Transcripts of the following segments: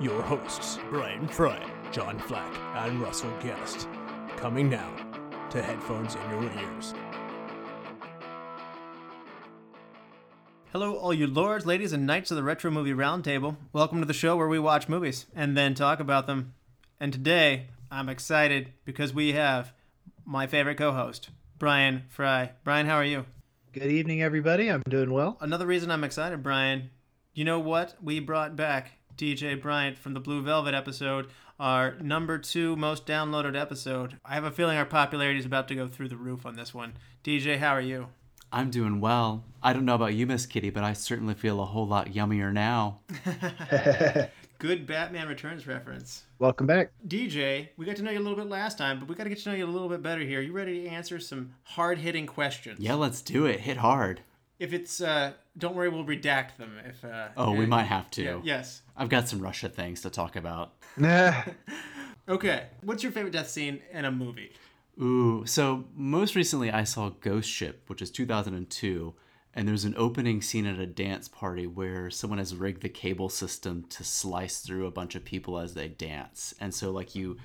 your hosts, Brian Fry, John Flack, and Russell Guest. Coming now to headphones in your ears. Hello, all you lords, ladies, and knights of the Retro Movie Roundtable. Welcome to the show where we watch movies and then talk about them. And today, I'm excited because we have my favorite co host, Brian Fry. Brian, how are you? Good evening, everybody. I'm doing well. Another reason I'm excited, Brian, you know what? We brought back DJ Bryant from the Blue Velvet episode, our number two most downloaded episode. I have a feeling our popularity is about to go through the roof on this one. DJ, how are you? I'm doing well. I don't know about you, Miss Kitty, but I certainly feel a whole lot yummier now. Good Batman Returns reference. Welcome back. DJ, we got to know you a little bit last time, but we got to get to know you a little bit better here. You ready to answer some hard hitting questions? Yeah, let's do it. Hit hard. If it's, uh, don't worry, we'll redact them. If uh, Oh, we might have to. yeah, yes. I've got some Russia things to talk about. Okay. What's your favorite death scene in a movie? Ooh, so most recently I saw Ghost Ship, which is 2002, and there's an opening scene at a dance party where someone has rigged the cable system to slice through a bunch of people as they dance. And so like you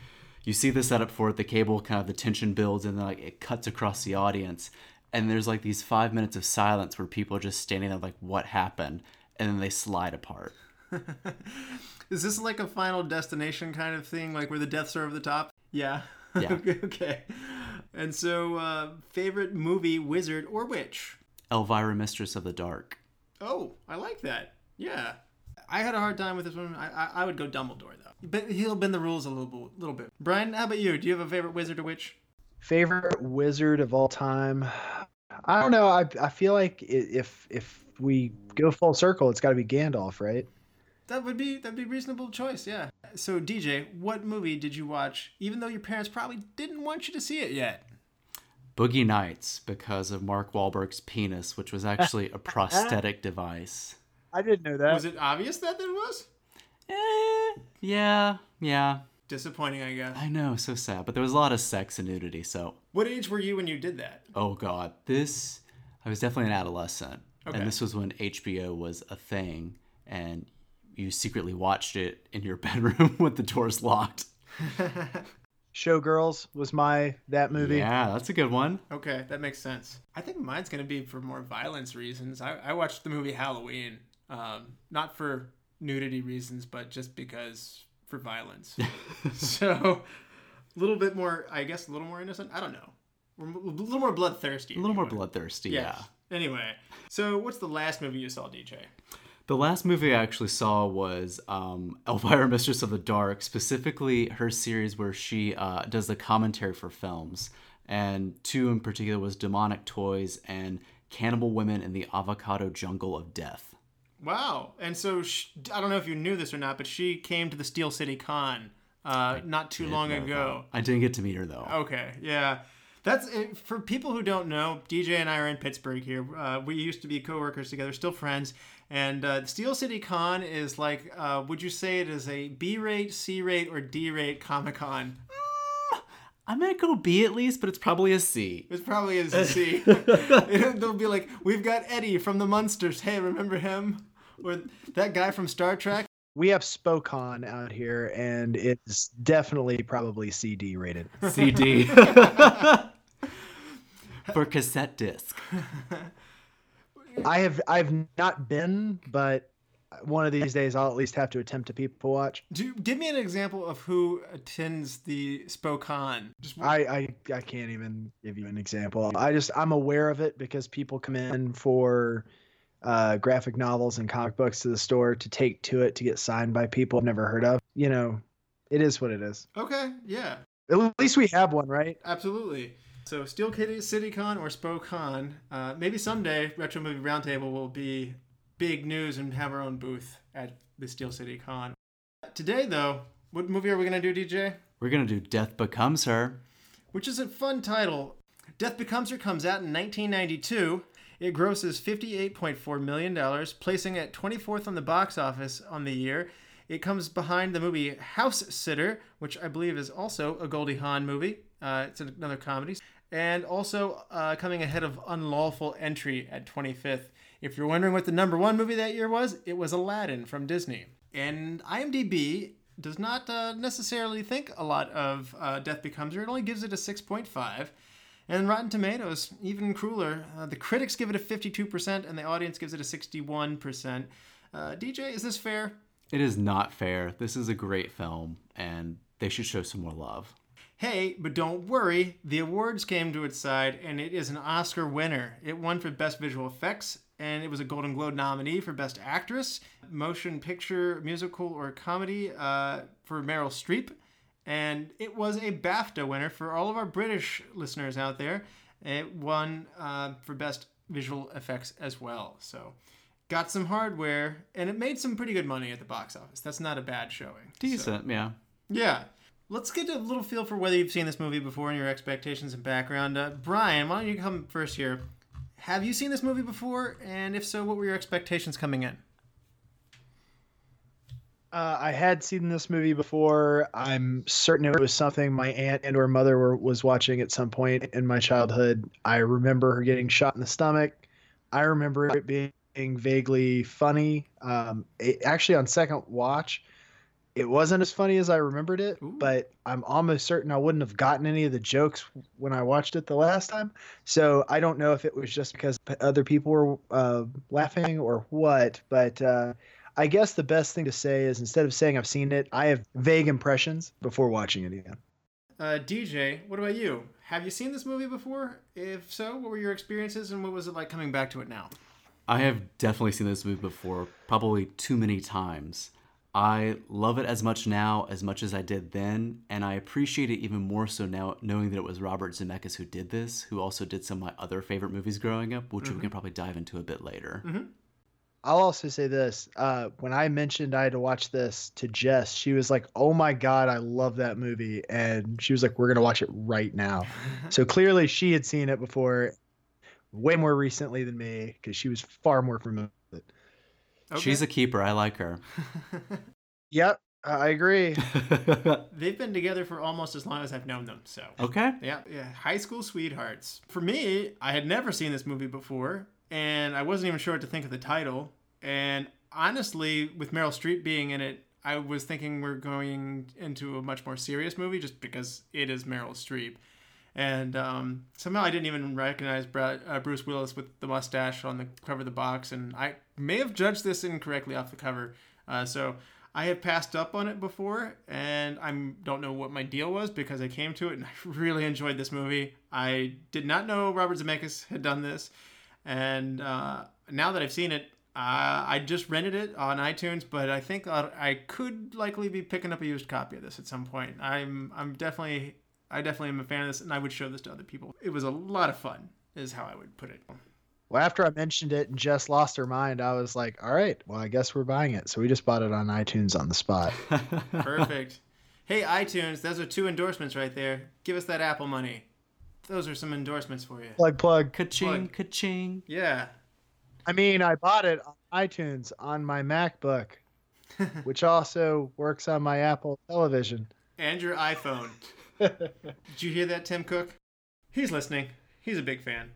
you see the setup for it, the cable kind of the tension builds and then like it cuts across the audience and there's like these 5 minutes of silence where people are just standing there like what happened and then they slide apart. Is this like a final destination kind of thing, like where the deaths are over the top? Yeah. Yeah. okay, okay. And so, uh, favorite movie, wizard or witch? Elvira Mistress of the Dark. Oh, I like that. Yeah. I had a hard time with this one. I, I, I would go Dumbledore, though. But he'll bend the rules a little, little bit. Brian, how about you? Do you have a favorite wizard or witch? Favorite wizard of all time? I don't know. I I feel like if if we go full circle, it's got to be Gandalf, right? That would be that'd be a reasonable choice, yeah. So DJ, what movie did you watch, even though your parents probably didn't want you to see it yet? Boogie Nights because of Mark Wahlberg's penis, which was actually a prosthetic device. I didn't know that. Was it obvious that there was? Eh, yeah, yeah. Disappointing, I guess. I know, so sad. But there was a lot of sex and nudity, so What age were you when you did that? oh god. This I was definitely an adolescent. Okay. And this was when HBO was a thing and you secretly watched it in your bedroom with the doors locked. Showgirls was my that movie. Yeah, that's a good one. Okay, that makes sense. I think mine's gonna be for more violence reasons. I, I watched the movie Halloween, um, not for nudity reasons, but just because for violence. so, a little bit more, I guess, a little more innocent. I don't know. We're a little more bloodthirsty. A little more bloodthirsty, yeah. Anyway, so what's the last movie you saw, DJ? The last movie I actually saw was um, Elvira, Mistress of the Dark, specifically her series where she uh, does the commentary for films. And two in particular was Demonic Toys and Cannibal Women in the Avocado Jungle of Death. Wow. And so sh I don't know if you knew this or not, but she came to the Steel City Con uh, not too long ago. I didn't get to meet her though. Okay, yeah. That's eh, for people who don't know. DJ and I are in Pittsburgh here. Uh, we used to be coworkers together, still friends. And uh, Steel City Con is like, uh, would you say it is a B rate, C rate, or D rate Comic Con? I'm gonna go B at least, but it's probably a C. It's probably a C. They'll be like, we've got Eddie from the Munsters. Hey, remember him? Or that guy from Star Trek? We have Spokon out here, and it's definitely probably CD rated. CD. For cassette disc. I have I've not been, but one of these days I'll at least have to attempt to people watch. Do, give me an example of who attends the Spokon. Just I, I I can't even give you an example. I just I'm aware of it because people come in for uh, graphic novels and comic books to the store to take to it to get signed by people I've never heard of. You know, it is what it is. okay, yeah. At least we have one, right? Absolutely. So Steel City Con or SpoCon. Uh, maybe someday Retro Movie Roundtable will be big news and have our own booth at the Steel City Con. Today, though, what movie are we going to do, DJ? We're gonna do Death Becomes Her. Which is a fun title. Death Becomes Her comes out in 1992. It grosses $58.4 million, placing it 24th on the box office on the year. It comes behind the movie House Sitter, which I believe is also a Goldie Hawn movie. Uh, it's another comedy. And also uh, coming ahead of Unlawful Entry at 25th. If you're wondering what the number one movie that year was, it was Aladdin from Disney. And IMDb does not uh, necessarily think a lot of uh, Death Becomes Her. It only gives it a 6.5. And Rotten Tomatoes, even crueler. Uh, the critics give it a 52%, and the audience gives it a 61%. Uh, DJ, is this fair? It is not fair. This is a great film, and they should show some more love. Hey, but don't worry, the awards came to its side, and it is an Oscar winner. It won for Best Visual Effects, and it was a Golden Globe nominee for Best Actress, Motion Picture, Musical, or Comedy uh, for Meryl Streep. And it was a BAFTA winner for all of our British listeners out there. It won uh, for Best Visual Effects as well. So, got some hardware, and it made some pretty good money at the box office. That's not a bad showing. So- Decent, yeah. yeah. Let's get a little feel for whether you've seen this movie before and your expectations and background. Uh, Brian, why don't you come first here? Have you seen this movie before? And if so, what were your expectations coming in? Uh, I had seen this movie before. I'm certain it was something my aunt and or mother were, was watching at some point in my childhood. I remember her getting shot in the stomach. I remember it being vaguely funny. Um, it, actually, on second watch, it wasn't as funny as I remembered it, Ooh. but I'm almost certain I wouldn't have gotten any of the jokes when I watched it the last time. So I don't know if it was just because other people were uh, laughing or what, but uh, I guess the best thing to say is instead of saying I've seen it, I have vague impressions before watching it again. Uh, DJ, what about you? Have you seen this movie before? If so, what were your experiences and what was it like coming back to it now? I have definitely seen this movie before, probably too many times. I love it as much now as much as I did then, and I appreciate it even more so now knowing that it was Robert Zemeckis who did this, who also did some of my other favorite movies growing up, which we can probably dive into a bit later. I'll also say this: uh, when I mentioned I had to watch this to Jess, she was like, "Oh my god, I love that movie," and she was like, "We're gonna watch it right now." so clearly, she had seen it before, way more recently than me, because she was far more familiar with it. Okay. She's a keeper. I like her. Yep, I agree. They've been together for almost as long as I've known them, so. okay. Yeah, yeah, high school sweethearts. For me, I had never seen this movie before, and I wasn't even sure what to think of the title. And honestly, with Meryl Streep being in it, I was thinking we're going into a much more serious movie just because it is Meryl Streep. And um, somehow I didn't even recognize uh, Bruce Willis with the mustache on the cover of the box, and I may have judged this incorrectly off the cover. Uh, so I had passed up on it before, and I don't know what my deal was because I came to it and I really enjoyed this movie. I did not know Robert Zemeckis had done this, and uh, now that I've seen it, uh, I just rented it on iTunes, but I think I I could likely be picking up a used copy of this at some point. I'm I'm definitely I definitely am a fan of this, and I would show this to other people. It was a lot of fun, is how I would put it. Well, after I mentioned it and Jess lost her mind, I was like, "All right, well, I guess we're buying it." So we just bought it on iTunes on the spot. Perfect. hey, iTunes, those are two endorsements right there. Give us that Apple money. Those are some endorsements for you. plug, plug. Ka-ching, ka-ching. Yeah. I mean, I bought it on iTunes on my MacBook, which also works on my Apple television. And your iPhone. Did you hear that, Tim Cook? He's listening. He's a big fan.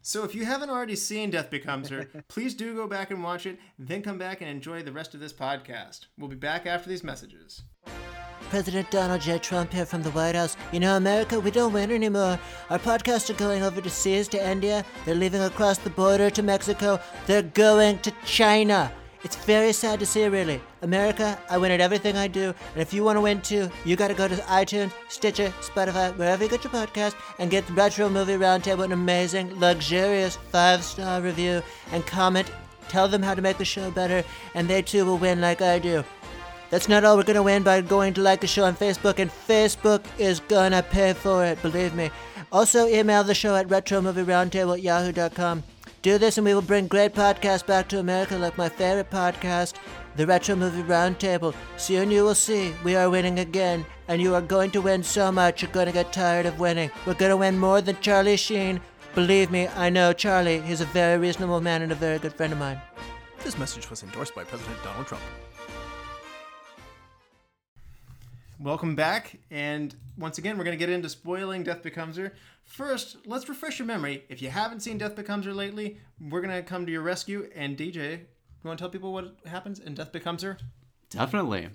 So if you haven't already seen Death Becomes Her, please do go back and watch it, then come back and enjoy the rest of this podcast. We'll be back after these messages. President Donald J. Trump here from the White House. You know, America, we don't win anymore. Our podcasts are going overseas to seas to India. They're leaving across the border to Mexico. They're going to China. It's very sad to see, really. America, I win at everything I do. And if you want to win too, you got to go to iTunes, Stitcher, Spotify, wherever you get your podcast, and get the Retro Movie Roundtable an amazing, luxurious five star review and comment. Tell them how to make the show better, and they too will win like I do. That's not all we're gonna win by going to like the show on Facebook, and Facebook is gonna pay for it, believe me. Also, email the show at retromovieroundtable at yahoo.com. Do this, and we will bring great podcasts back to America, like my favorite podcast, the Retro Movie Roundtable. Soon you will see we are winning again, and you are going to win so much you're to get tired of winning. We're to win more than Charlie Sheen. Believe me, I know Charlie. He's a very reasonable man and a very good friend of mine. This message was endorsed by President Donald Trump. Welcome back, and once again, we're going to get into spoiling Death Becomes Her. First, let's refresh your memory. If you haven't seen Death Becomes Her lately, we're going to come to your rescue. And DJ, you want to tell people what happens in Death Becomes Her? Definitely.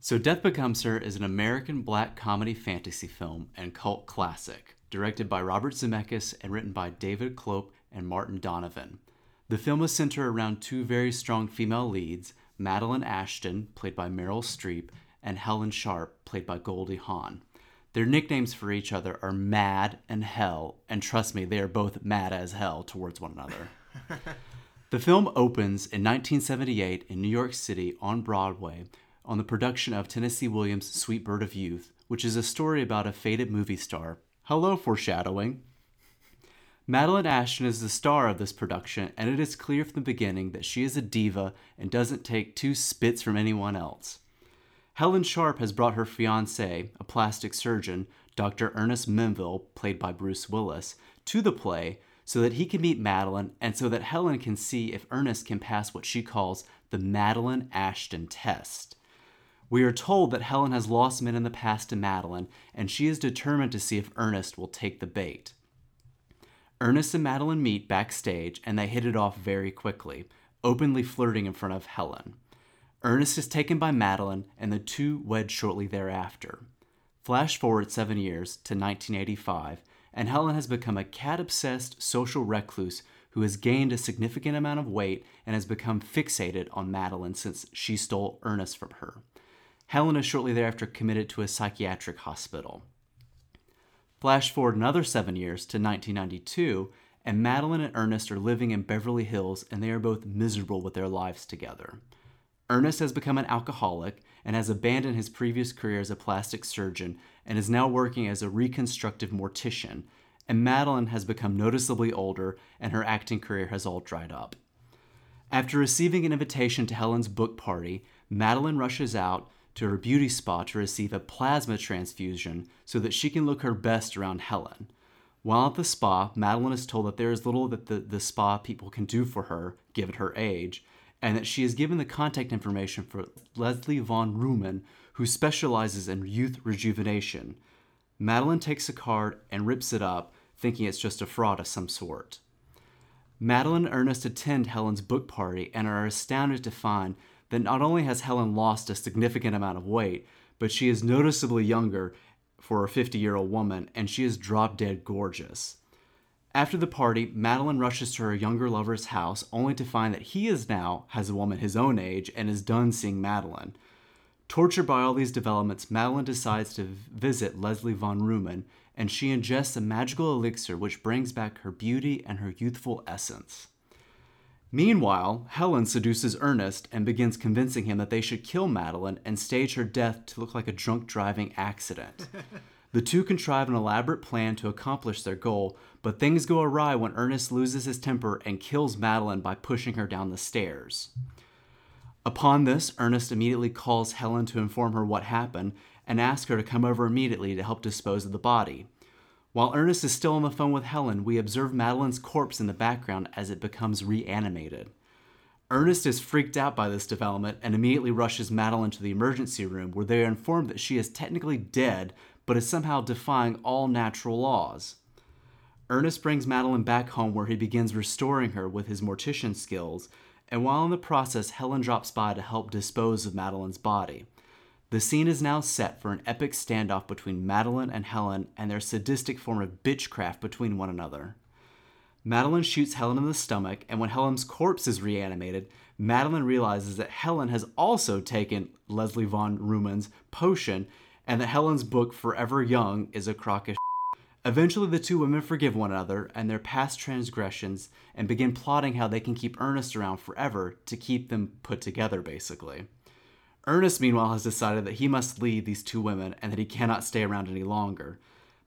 So, Death Becomes Her is an American black comedy fantasy film and cult classic, directed by Robert Zemeckis and written by David Koepp and Martin Donovan. The film is centered around two very strong female leads Madeline Ashton, played by Meryl Streep, and Helen Sharp, played by Goldie Hawn. Their nicknames for each other are Mad and Hell, and trust me, they are both mad as hell towards one another. the film opens in 1978 in New York City on Broadway on the production of Tennessee Williams' Sweet Bird of Youth, which is a story about a faded movie star. Hello, foreshadowing. Madeline Ashton is the star of this production, and it is clear from the beginning that she is a diva and doesn't take two spits from anyone else. Helen Sharp has brought her fiance, a plastic surgeon, Dr. Ernest Menville, played by Bruce Willis, to the play so that he can meet Madeline and so that Helen can see if Ernest can pass what she calls the Madeline Ashton test. We are told that Helen has lost men in the past to Madeline, and she is determined to see if Ernest will take the bait. Ernest and Madeline meet backstage, and they hit it off very quickly, openly flirting in front of Helen. Ernest is taken by Madeline, and the two wed shortly thereafter. Flash forward seven years to 1985, and Helen has become a cat obsessed social recluse who has gained a significant amount of weight and has become fixated on Madeline since she stole Ernest from her. Helen is shortly thereafter committed to a psychiatric hospital. Flash forward another seven years to 1992, and Madeline and Ernest are living in Beverly Hills and they are both miserable with their lives together. Ernest has become an alcoholic and has abandoned his previous career as a plastic surgeon and is now working as a reconstructive mortician. And Madeline has become noticeably older and her acting career has all dried up. After receiving an invitation to Helen's book party, Madeline rushes out to her beauty spa to receive a plasma transfusion so that she can look her best around Helen. While at the spa, Madeline is told that there is little that the, the spa people can do for her, given her age, and that she has given the contact information for Leslie von Rhoman, who specializes in youth rejuvenation. Madeline takes a card and rips it up, thinking it's just a fraud of some sort. Madeline and Ernest attend Helen's book party and are astounded to find that not only has Helen lost a significant amount of weight, but she is noticeably younger for a 50 year old woman and she is drop dead gorgeous. After the party, Madeline rushes to her younger lover's house only to find that he is now has a woman his own age and is done seeing Madeline. Tortured by all these developments, Madeline decides to visit Leslie von Rhoman and she ingests a magical elixir which brings back her beauty and her youthful essence. Meanwhile, Helen seduces Ernest and begins convincing him that they should kill Madeline and stage her death to look like a drunk driving accident. the two contrive an elaborate plan to accomplish their goal, but things go awry when Ernest loses his temper and kills Madeline by pushing her down the stairs. Upon this, Ernest immediately calls Helen to inform her what happened and asks her to come over immediately to help dispose of the body. While Ernest is still on the phone with Helen, we observe Madeline's corpse in the background as it becomes reanimated. Ernest is freaked out by this development and immediately rushes Madeline to the emergency room, where they are informed that she is technically dead but is somehow defying all natural laws. Ernest brings Madeline back home where he begins restoring her with his mortician skills, and while in the process, Helen drops by to help dispose of Madeline's body. The scene is now set for an epic standoff between Madeline and Helen and their sadistic form of bitchcraft between one another. Madeline shoots Helen in the stomach, and when Helen's corpse is reanimated, Madeline realizes that Helen has also taken Leslie von Rhoman's potion and that Helen's book Forever Young is a crock of. Eventually, the two women forgive one another and their past transgressions and begin plotting how they can keep Ernest around forever to keep them put together, basically. Ernest, meanwhile, has decided that he must leave these two women and that he cannot stay around any longer.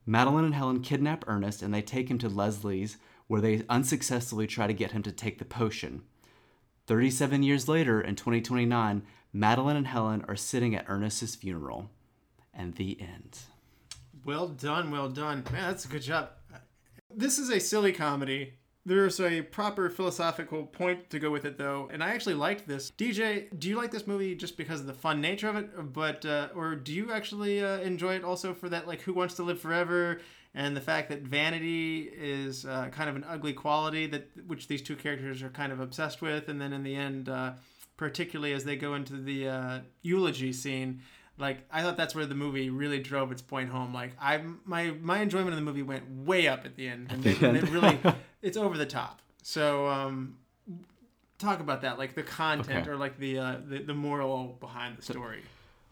Madeline and Helen kidnap Ernest and they take him to Leslie's, where they unsuccessfully try to get him to take the potion. 37 years later, in 2029, Madeline and Helen are sitting at Ernest's funeral. And the end. Well done, well done. Man, that's a good job. This is a silly comedy. There's a proper philosophical point to go with it, though, and I actually liked this. DJ, do you like this movie just because of the fun nature of it, but uh, or do you actually uh, enjoy it also for that, like, Who Wants to Live Forever, and the fact that vanity is uh, kind of an ugly quality that which these two characters are kind of obsessed with, and then in the end, uh, particularly as they go into the uh, eulogy scene, like I thought that's where the movie really drove its point home. Like I my my enjoyment of the movie went way up at the end, and, they, and it really it's over the top. So um, talk about that, like the content Okay. or like the, uh, the the moral behind the story.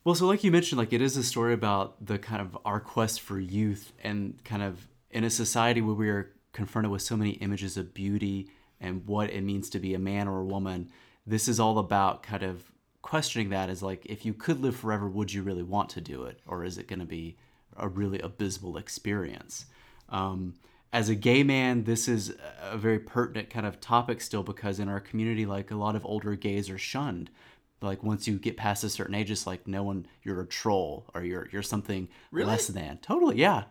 Well, so like you mentioned, like it is a story about the kind of our quest for youth and kind of in a society where we are confronted with so many images of beauty and what it means to be a man or a woman. This is all about kind of questioning that is like if you could live forever, would you really want to do it, or is it going to be a really abysmal experience? Um, as a gay man, this is a very pertinent kind of topic still because in our community, like a lot of older gays are shunned. Like once you get past a certain age, it's like no one, you're a troll or you're you're something less than. Totally, yeah.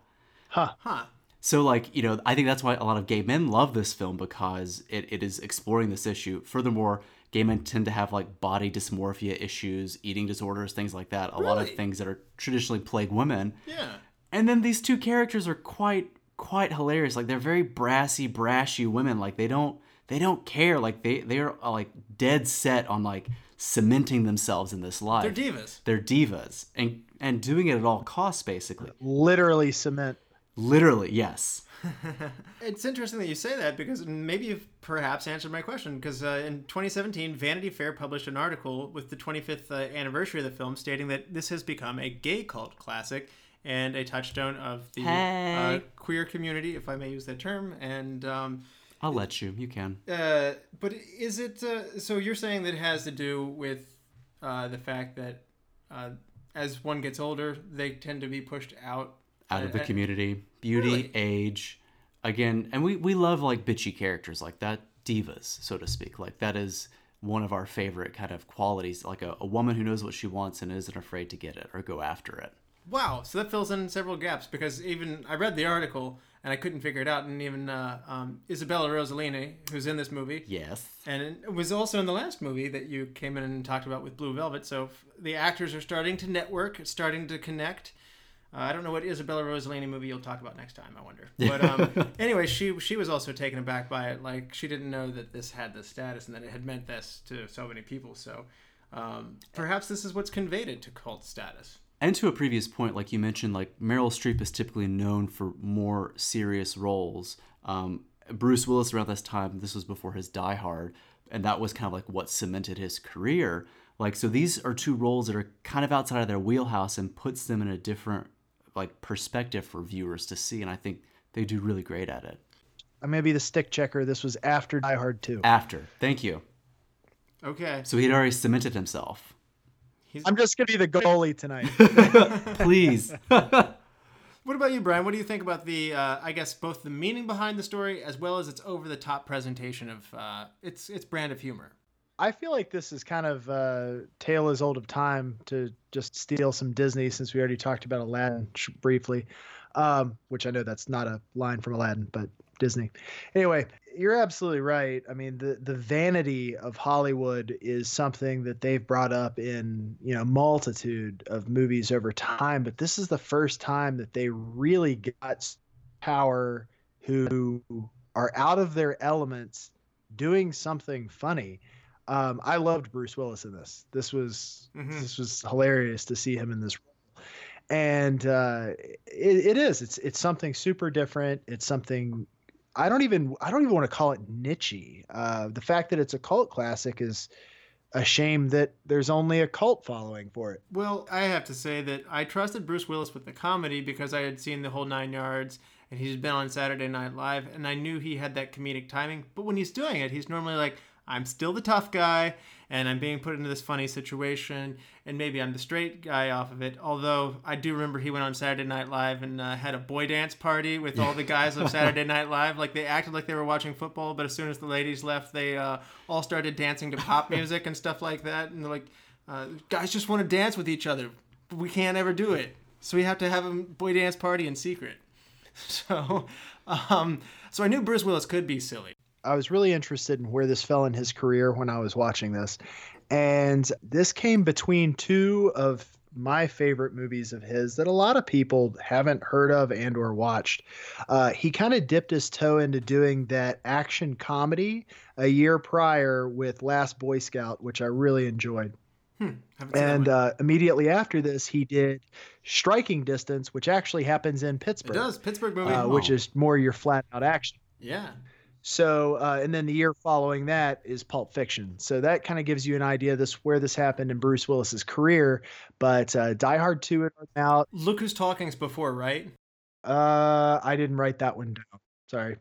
Huh. Huh. So like you know, I think that's why a lot of gay men love this film because it, it is exploring this issue. Furthermore, gay men tend to have like body dysmorphia issues, eating disorders, things like that. A lot of things that are traditionally plague women. Yeah. And then these two characters are quite quite hilarious. Like they're very brassy, brashy women. Like they don't they don't care. Like they they are uh, like dead set on like cementing themselves in this life. They're divas. They're divas and and doing it at all costs basically. Literally cement. Literally, yes. It's interesting that you say that because maybe you've perhaps answered my question. Because uh, in 2017, Vanity Fair published an article with the 25th uh, anniversary of the film stating that this has become a gay cult classic and a touchstone of the uh, queer community, if I may use that term. And um, I'll let you. You can. uh, but is it uh, so? You're saying that it has to do with uh, the fact that uh, as one gets older, they tend to be pushed out out of the Uh, uh, community. Beauty, Really? age, again, and we we love like bitchy characters like that, divas, so to speak. Like that is one of our favorite kind of qualities, like a, a woman who knows what she wants and isn't afraid to get it or go after it. Wow, so that fills in several gaps because even I read the article and I couldn't figure it out, and even uh, um, Isabella Rossellini, who's in this movie, Yes. and it was also in the last movie that you came in and talked about with Blue Velvet. So f- the actors are starting to network, starting to connect. Uh, I don't know what Isabella Rossellini movie you'll talk about next time. I wonder. But um, anyway, she she was also taken aback by it. Like she didn't know that this had this status and that it had meant this to so many people. So um, perhaps this is what's conveyed it to cult status. And to a previous point, like you mentioned, like Meryl Streep is typically known for more serious roles. Um, Bruce Willis around this time, this was before his Die Hard, and that was kind of like what cemented his career. Like, so these are two roles that are kind of outside of their wheelhouse and puts them in a different like perspective for viewers to see. And I think they do really great at it. I may be the stick checker. This was after Die Hard 2. After, thank you. Okay. So he'd already cemented himself. I'm just gonna be the goalie tonight. Please. What about you, Brian? What do you think about the, uh, I guess, both the meaning behind the story as well as its over-the-top presentation of uh, its its brand of humor? I feel like this is kind of uh, tale as old of time to just steal some Disney since we already talked about Aladdin briefly, um, which I know that's not a line from Aladdin, but Disney. Anyway, you're absolutely right. I mean, the the vanity of Hollywood is something that they've brought up in you know multitude of movies over time, but this is the first time that they really got power who are out of their elements doing something funny. Um, I loved Bruce Willis in this. This was Mhm. this was hilarious to see him in this role, and uh, it, it is. It's it's something super different. It's something I don't even I don't even want to call it nichey. Uh, the fact that it's a cult classic is a shame that there's only a cult following for it. Well, I have to say that I trusted Bruce Willis with the comedy because I had seen the whole nine yards and he's been on Saturday Night Live and I knew he had that comedic timing. But when he's doing it, he's normally like, I'm still the tough guy, and I'm being put into this funny situation, and maybe I'm the straight guy off of it. Although I do remember he went on Saturday Night Live and uh, had a boy dance party with all the guys of Saturday Night Live. Like they acted like they were watching football, but as soon as the ladies left, they uh, all started dancing to pop music and stuff like that. And they're like, uh, guys just want to dance with each other, but we can't ever do it, so we have to have a boy dance party in secret. So, um, so I knew Bruce Willis could be silly. I was really interested in where this fell in his career when I was watching this. And this came between two of my favorite movies of his that a lot of people haven't heard of and or watched. Uh, he kind of dipped his toe into doing that action comedy a year prior with Last Boy Scout, which I really enjoyed. Hmm, haven't seen that And uh, immediately after this, he did Striking Distance, which actually happens in it Pittsburgh, does Pittsburgh movie. uh, which is more your flat out action. yeah. So, uh, and then the year following that is Pulp Fiction. So that kind of gives you an idea of this where this happened in Bruce Willis's career. But uh, Die Hard 2 and out. Look who's talking's before, right? Uh, I didn't write that one down. Sorry.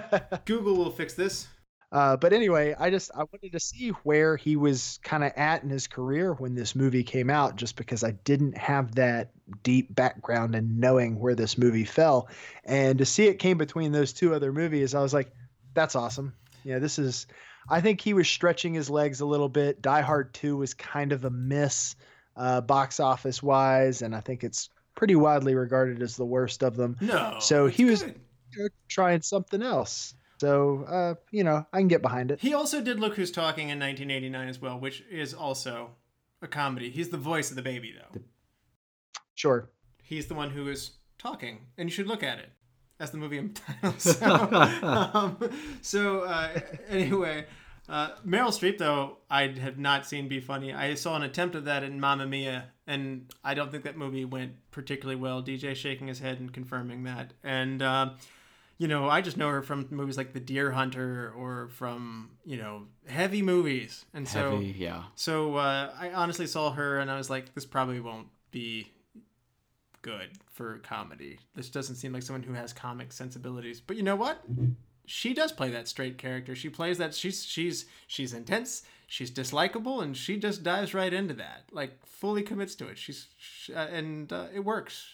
Google will fix this. uh, but anyway, I just I wanted to see where he was kind of at in his career when this movie came out, just because I didn't have that deep background in knowing where this movie fell, and to see it came between those two other movies, I was like, that's awesome. Yeah, this is. I think he was stretching his legs a little bit. Die Hard 2 was kind of a miss uh, box office wise, and I think it's pretty widely regarded as the worst of them. No. So he was- good. Trying something else. So, uh, you know, I can get behind it. He also did Look Who's Talking in 1989 as well, which is also a comedy. He's the voice of the baby, though. Sure. He's the one who is talking, and you should look at it as the movie title. So, um, so uh, anyway, uh, Meryl Streep, though, I have not seen be funny. I saw an attempt of that in Mamma Mia, and I don't think that movie went particularly well. DJ shaking his head and confirming that. And, uh, you know, I just know her from movies like The Deer Hunter or from, you know, heavy movies. And so. Heavy, yeah. So uh, I honestly saw her and I was like, this probably won't be good for comedy. This doesn't seem like someone who has comic sensibilities. But you know what? She does play that straight character. She plays that. She's she's she's intense. She's dislikable, and she just dives right into that. Like fully commits to it. She's sh uh, and uh, it works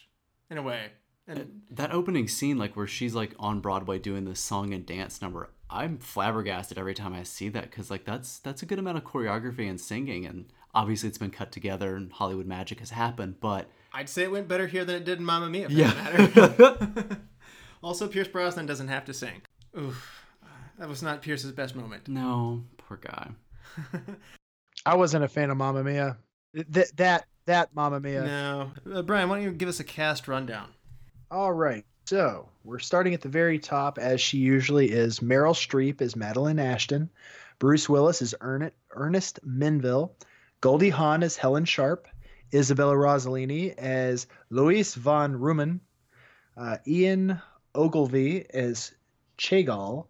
in a way. And That opening scene, like where she's like on Broadway doing this song and dance number, I'm flabbergasted every time I see that because like that's that's a good amount of choreography and singing, and obviously it's been cut together and Hollywood magic has happened. But I'd say it went better here than it did in Mamma Mia. Yeah. also, Pierce Brosnan doesn't have to sing. Oof, that was not Pierce's best moment. no, poor guy. I wasn't a fan of Mamma Mia. Th- that that Mamma Mia. No, uh, Brian, why don't you give us a cast rundown? All right. So we're starting at the very top, as she usually is. Meryl Streep is Madeline Ashton. Bruce Willis is Ernest Menville. Goldie Hawn is Helen Sharp. Isabella Rossellini as Louise von Rhoman. Uh, Ian Ogilvy as Chagall.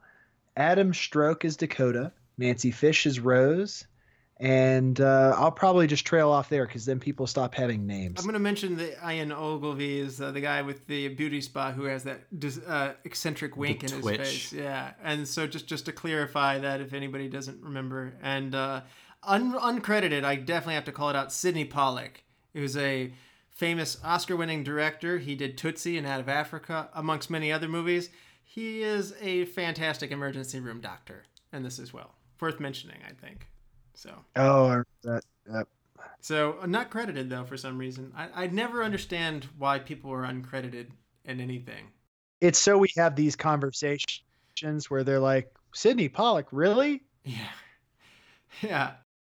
Adam Storke is Dakota. Nancy Fish is Rose. And uh, I'll probably just trail off there because then people stop having names. I'm going to mention that Ian Ogilvy is uh, the guy with the beauty spa who has that dis- uh, eccentric wink in twitch. his face. Yeah, and so just just to clarify that if anybody doesn't remember, and uh, un- uncredited, I definitely have to call it out. Sydney Pollack, who's a famous Oscar-winning director. He did Tootsie and Out of Africa, amongst many other movies. He is a fantastic emergency room doctor, and this as well. Worth mentioning, I think. So. Oh, that. Yep. So uh, not credited though for some reason. I I never understand why people are uncredited in anything. it's so we have these conversations where they're like, Sydney Pollack, really? Yeah, yeah.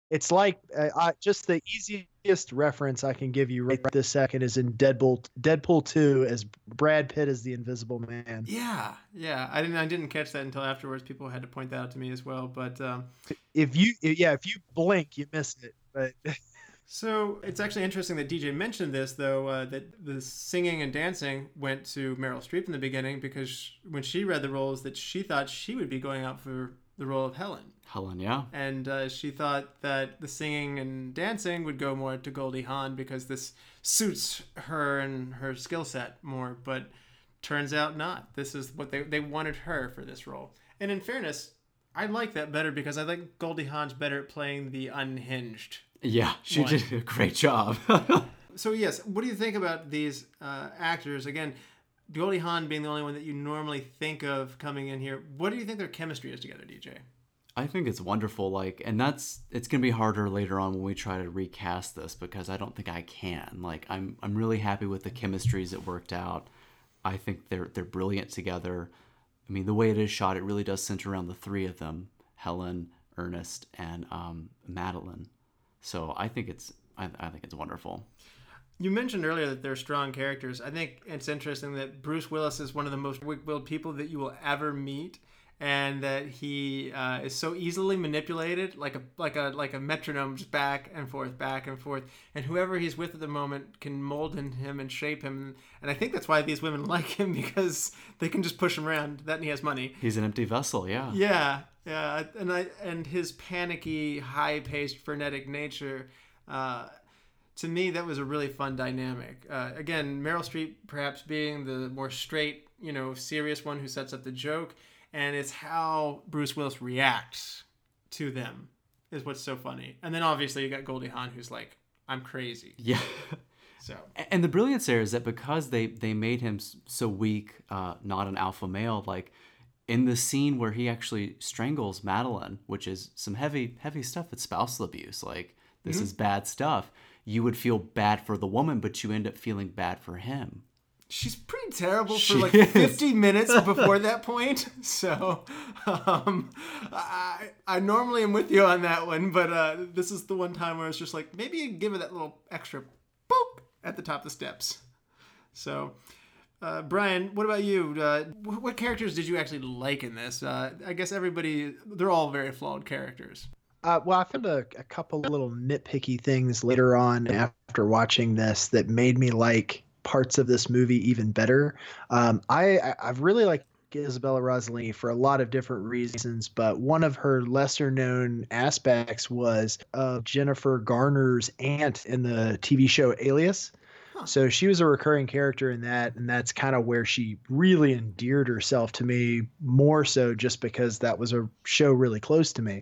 It's like uh, I, just the easiest reference I can give you right this second is in Deadpool, Deadpool 2 as Brad Pitt as the Invisible Man. Yeah, yeah. I didn't. I didn't catch that until afterwards. People had to point that out to me as well. But um, If you, yeah, if you blink, you miss it. But so it's actually interesting that DJ mentioned this, though. Uh, that the singing and dancing went to Meryl Streep in the beginning because when she read the roles, that she thought she would be going out for the role of Helen. Helen, yeah. and uh, she thought that the singing and dancing would go more to Goldie Hawn because this suits her and her skill set more. But turns out not. This is what they they wanted her for this role. And in fairness, I like that better because I think Goldie Hawn's better at playing the unhinged. Yeah, she One. did a great job. So yes, what do you think about these uh, actors? Again, Goldie Hawn being the only one that you normally think of coming in here. What do you think their chemistry is together, DJ? I think it's wonderful. Like, and that's it's gonna be harder later on when we try to recast this because I don't think I can. Like, I'm I'm really happy with the chemistries that worked out. I think they're they're brilliant together. I mean, the way it is shot, it really does center around the three of them: Helen, Ernest, and um, Madeline. So I think it's I, I think it's wonderful. You mentioned earlier that they're strong characters. I think it's interesting that Bruce Willis is one of the most weak-willed people that you will ever meet, and that he uh, is so easily manipulated, like a like a like a metronome, just back and forth, back and forth. And whoever he's with at the moment can mold in him and shape him. And I think that's why these women like him because they can just push him around. That and he has money. He's an empty vessel. Yeah. Yeah, yeah, and I and his panicky, high-paced, frenetic nature. Uh, to me, that was a really fun dynamic. Uh, again, Meryl Streep perhaps being the more straight, you know, serious one who sets up the joke, and it's how Bruce Willis reacts to them is what's so funny. And then obviously you got Goldie Hawn who's like, "I'm crazy." Yeah. So And the brilliance there is that because they they made him so weak, uh, not an alpha male, like in the scene where he actually strangles Madeline, which is some heavy heavy stuff. It's spousal abuse. Like this is bad stuff. You would feel bad for the woman, but you end up feeling bad for him. she's pretty terrible for like is. 50 minutes before that point so um, I, I normally am with you on that one but uh, this is the one time where it's just like maybe you give her that little extra boop at the top of the steps so uh, brian what about you uh, what characters did you actually like in this uh, i guess everybody they're all very flawed characters Uh, well, I found a, a couple little nitpicky things later on after watching this that made me like parts of this movie even better. Um, I, I I've really liked Isabella Rossellini for a lot of different reasons, but one of her lesser known aspects was of Jennifer Garner's aunt in the TV show Alias. So she was a recurring character in that, and that's kind of where she really endeared herself to me more so just because that was a show really close to me.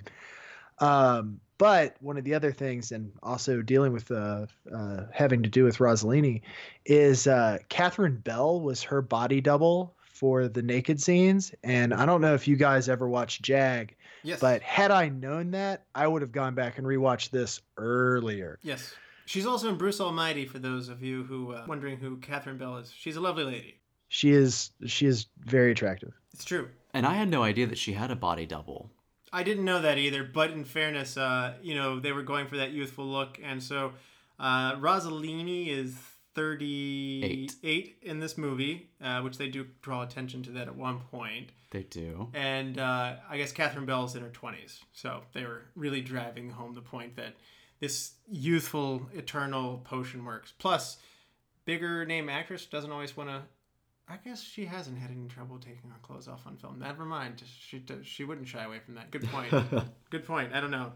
Um, but one of the other things, and also dealing with uh, uh, having to do with Rossellini, is uh, Catherine Bell was her body double for the naked scenes. And I don't know if you guys ever watched Jag, yes but had I known that, I would have gone back and rewatched this earlier. yes she's also in bruce almighty for those of you who uh, wondering who catherine bell is she's a lovely lady She is she is very attractive. it's true And I had no idea that she had a body double. I didn't know that either, but in fairness, uh, you know, they were going for that youthful look, and so uh, Rossellini is 38 in this movie, uh, which they do draw attention to that at one point. They do. And uh, I guess Catherine Bell's in her 20s, so they were really driving home the point that this youthful, eternal potion works. Plus, bigger name actress doesn't always want to. I guess she hasn't had any trouble taking her clothes off on film. Never mind. She she wouldn't shy away from that. Good point. Good point. I don't know.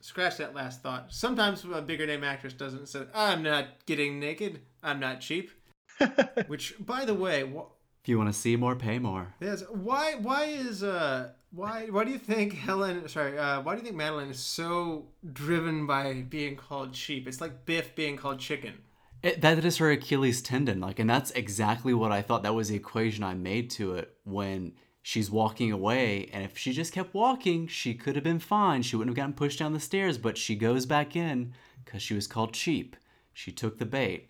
Scratch that last thought. Sometimes a bigger name actress doesn't say, "I'm not getting naked. I'm not cheap." Which, by the way, wh- If you want to see more, pay more. Yes. Why? Why is uh? Why? Why do you think Helen? Sorry. Uh, why do you think Madeline is so driven by being called cheap? It's like Biff being called chicken. It, that is her Achilles tendon, like, and that's exactly what I thought. That was the equation I made to it when she's walking away. And if she just kept walking, she could have been fine. She wouldn't have gotten pushed down the stairs. But she goes back in because she was called cheap. She took the bait.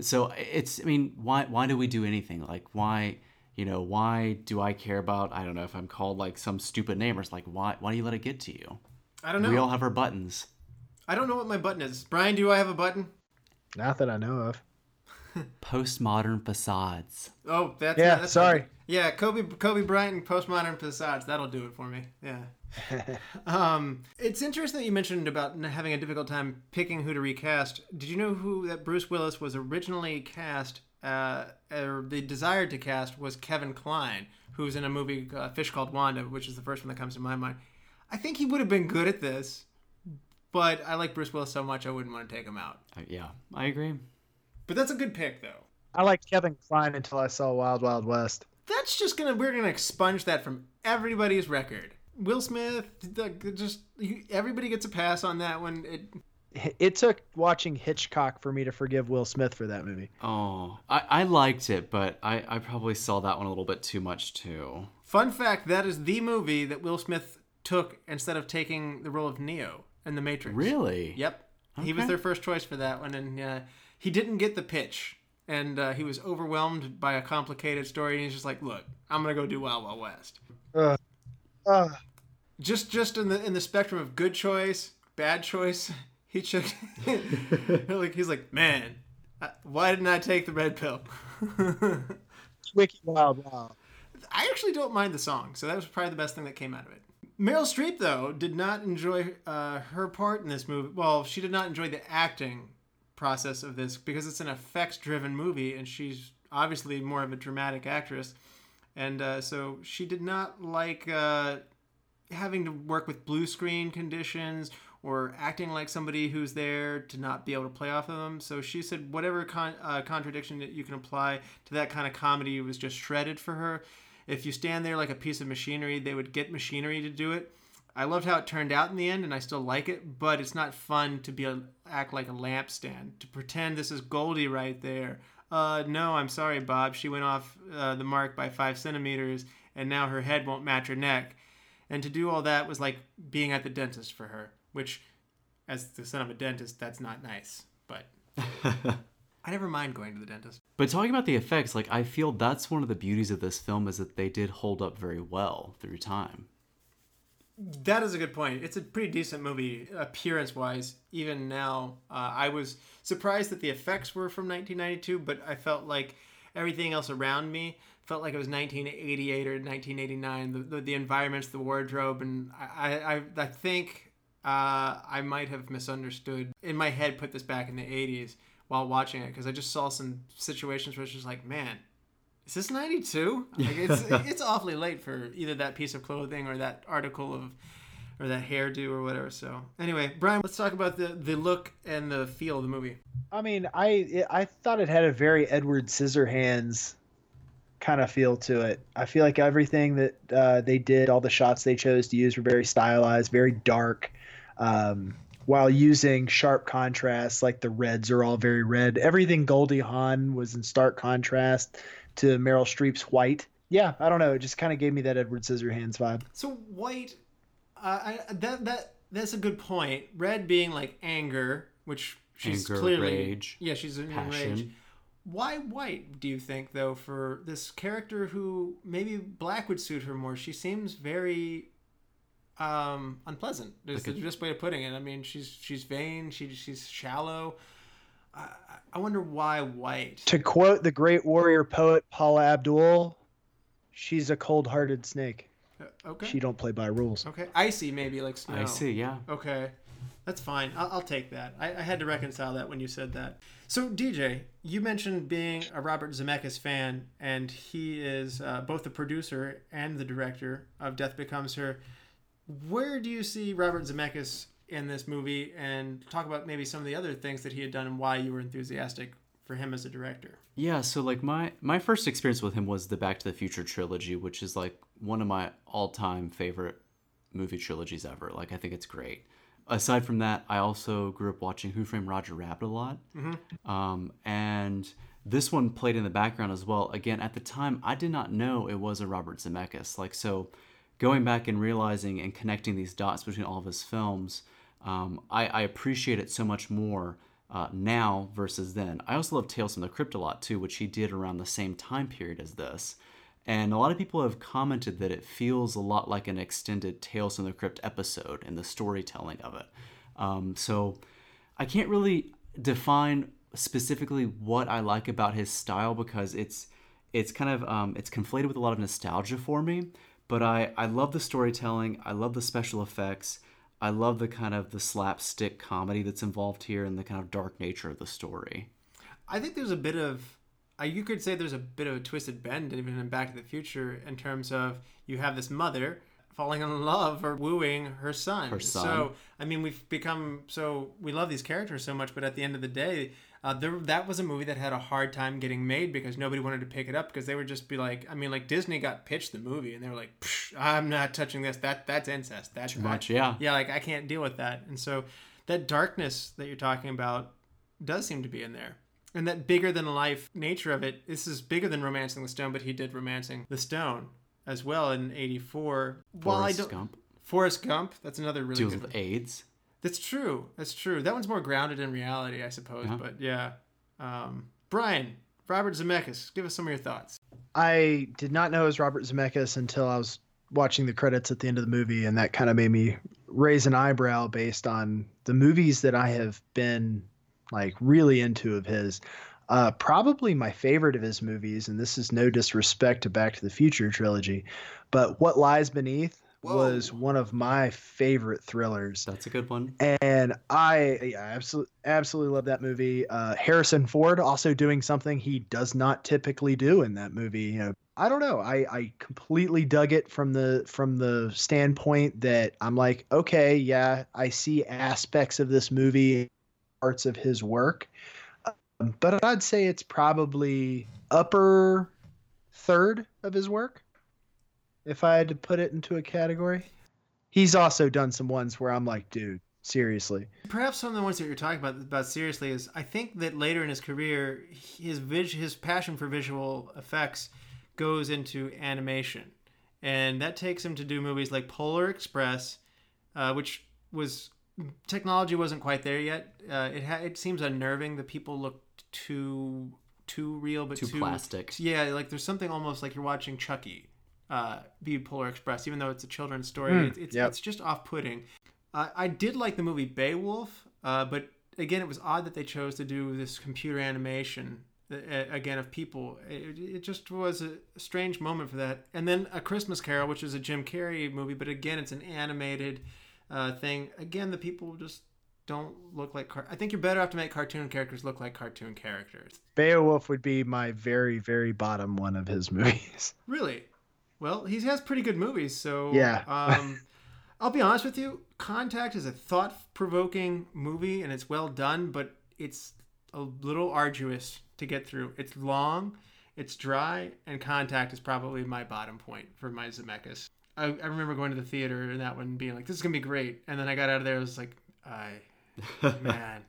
So it's, I mean, why why do we do anything? Like, why, you know, why do I care about? I don't know if I'm called like some stupid name or it's like, why why do you let it get to you? I don't know. We all have our buttons. I don't know what my button is. Brian, do I have a button? Not that I know of. Postmodern facades. Oh, that's Yeah, that's sorry. Yeah, Kobe Kobe Bryant and postmodern facades. That'll do it for me. Yeah. um, it's interesting that you mentioned about having a difficult time picking who to recast. Did you know who that Bruce Willis was originally cast? Uh, or the desired to cast was Kevin Kline, who's in a movie uh, Fish Called Wanda, which is the first one that comes to my mind. I think he would have been good at this, but I like Bruce Willis so much I wouldn't want to take him out. Uh, yeah, I agree. But that's a good pick, though. I liked Kevin Kline until I saw Wild Wild West. that's just gonna we're gonna expunge that from everybody's record. Will Smith, the- just everybody gets a pass on that one. It It took watching Hitchcock for me to forgive Will Smith for that movie. Oh, I, I liked it, but I, I probably saw that one a little bit too much too. Fun fact: that is the movie that Will Smith took instead of taking the role of Neo in The Matrix. Really? Yep. He was their first choice for that one, and uh, he didn't get the pitch, and uh, he was overwhelmed by a complicated story. And he's just like, "Look, I'm gonna go do Wild Wild West." Uh, uh, Just, just in the in the spectrum of good choice, bad choice, he took. like he's like, "Man, why didn't I take the red pill?" Wiki Wild Wild. I actually don't mind the song, so that was probably the best thing that came out of it. Meryl Streep, though, did not enjoy uh, her part in this movie. Well, she did not enjoy the acting process of this because it's an effects-driven movie, and she's obviously more of a dramatic actress, and uh, so she did not like uh, having to work with blue screen conditions or acting like somebody who's there to not be able to play off of them. So she said whatever con- uh, contradiction that you can apply to that kind of comedy was just shredded for her. If you stand there like a piece of machinery, they would get machinery to do it. I loved how it turned out in the end, and I still like it, but it's not fun to be a, act like a lampstand to pretend this is Goldie right there. Uh, no, I'm sorry, Bob. She went off uh, the mark by five centimeters, and now her head won't match her neck. And to do all that was like being at the dentist for her, which, as the son of a dentist, that's not nice. But I never mind going to the dentist. But talking about the effects, like I feel that's one of the beauties of this film is that they did hold up very well through time. That is a good point. It's a pretty decent movie, appearance wise. Even now, uh, I was surprised that the effects were from 1992, but I felt like everything else around me felt like it was 1988 or 1989. The, the, the environments, the wardrobe, and I, I, I think uh, I might have misunderstood. In my head, put this back in the 80s while watching it because I just saw some situations where it's just like, man, is this 92 like it's it's awfully late for either that piece of clothing or that article of or that hairdo or whatever so. Anyway brian let's talk about the the look and the feel of the movie. I mean, I I thought it had a very Edward Scissorhands kind of feel to it. I feel like everything that uh, they did, all the shots they chose to use were very stylized, very dark, um, while using sharp contrasts. Like the reds are all very red. Everything Goldie Hawn was in stark contrast to Meryl Streep's white. Yeah, I don't know. It just kind of gave me that Edward Scissorhands vibe. so white uh, I, that that that's a good point red being like anger which she's Anger, clearly rage, yeah she's in rage why white do you think though for this character who maybe black would suit her more she seems very um unpleasant is Like the a- best way of putting it i mean she's she's vain she, she's shallow I, I wonder why white To quote the great warrior poet Paula Abdul, she's a cold-hearted snake. Uh, okay She don't play by rules. okay icy maybe like snow I see, yeah. Okay, that's fine. I'll, I'll take that. I, I had to reconcile that when you said that. So, DJ, you mentioned being a Robert Zemeckis fan, and he is uh, both the producer and the director of Death Becomes Her. Where do you see Robert Zemeckis in this movie, and talk about maybe some of the other things that he had done and why you were enthusiastic for him as a director? Yeah, so like my my first experience with him was the Back to the Future trilogy, which is like one of my all-time favorite movie trilogies ever. Like I think it's great. Aside from that, I also grew up watching Who Framed Roger Rabbit a lot, um, and this one played in the background as well. Again, at the time, I did not know it was a Robert Zemeckis. Like so, going back and realizing and connecting these dots between all of his films, um, I, I appreciate it so much more uh, now versus then. I also love Tales from the Crypt a lot too, which he did around the same time period as this. And a lot of people have commented that it feels a lot like an extended Tales from the Crypt episode in the storytelling of it. Um, so I can't really define specifically what I like about his style because it's it's kind of um, it's conflated with a lot of nostalgia for me. But I I love the storytelling. I love the special effects. I love the kind of the slapstick comedy that's involved here and the kind of dark nature of the story. I think there's a bit of, uh, you could say there's a bit of a twisted bend even in Back to the Future in terms of you have this mother falling in love or wooing her son. Her son. So I mean, we've become so we love these characters so much, but at the end of the day. Uh, there, that was a movie that had a hard time getting made because nobody wanted to pick it up because they would just be like, I mean, like Disney got pitched the movie and they were like, "Psh, I'm not touching this. That that's incest. That's Too much, yeah. yeah, like I can't deal with that. And so that darkness that you're talking about does seem to be in there. And that bigger than life nature of it, this is bigger than Romancing the Stone, but he did Romancing the Stone as well in 84. While I don't Gump Forrest Gump, that's another really deals good with AIDS. That's true. That's true. That one's more grounded in reality, I suppose, Yeah. but yeah. Um, Brian, Robert Zemeckis, give us some of your thoughts. I did not know it was Robert Zemeckis until I was watching the credits at the end of the movie, and that kind of made me raise an eyebrow based on the movies that I have been like really into of his. Uh, probably my favorite of his movies, and this is no disrespect to Back to the Future trilogy, but What Lies Beneath was one of my favorite thrillers. That's a good one. and I yeah, absolutely absolutely love that movie. Uh, Harrison Ford also doing something he does not typically do in that movie. You know, I don't know. I I completely dug it from the from the standpoint that I'm like, okay, yeah, I see aspects of this movie, parts of his work, um, but I'd say it's probably upper third of his work, if I had to put it into a category. He's also done some ones where I'm like, dude, seriously. Perhaps some of the ones that you're talking about about seriously is I think that later in his career, his vis- his passion for visual effects goes into animation, and that takes him to do movies like Polar Express, uh, which was technology wasn't quite there yet. Uh, it ha- it seems unnerving. The people looked too too real, but Too plastic. Yeah, like there's something almost like you're watching Chucky, uh, be Polar Express, even though it's a children's story. Hmm, it's it's, yep. it's just off-putting. I I did like the movie Beowulf, uh, but again, it was odd that they chose to do this computer animation uh, again of people. It, it just was a strange moment for that. And then A Christmas Carol, which is a Jim Carrey movie, but again, it's an animated uh, thing. Again, the people just don't look like. Car- I think you're better off to make cartoon characters look like cartoon characters. Beowulf would be my very, very bottom one of his movies. Really? Well, he has pretty good movies, so Yeah. Um, I'll be honest with you. Contact is a thought-provoking movie, and it's well done, but it's a little arduous to get through. It's long, it's dry, and Contact is probably my bottom point for my Zemeckis. I, I remember going to the theater and that one being like, "This is gonna be great," and then I got out of there, I was like, "I, man,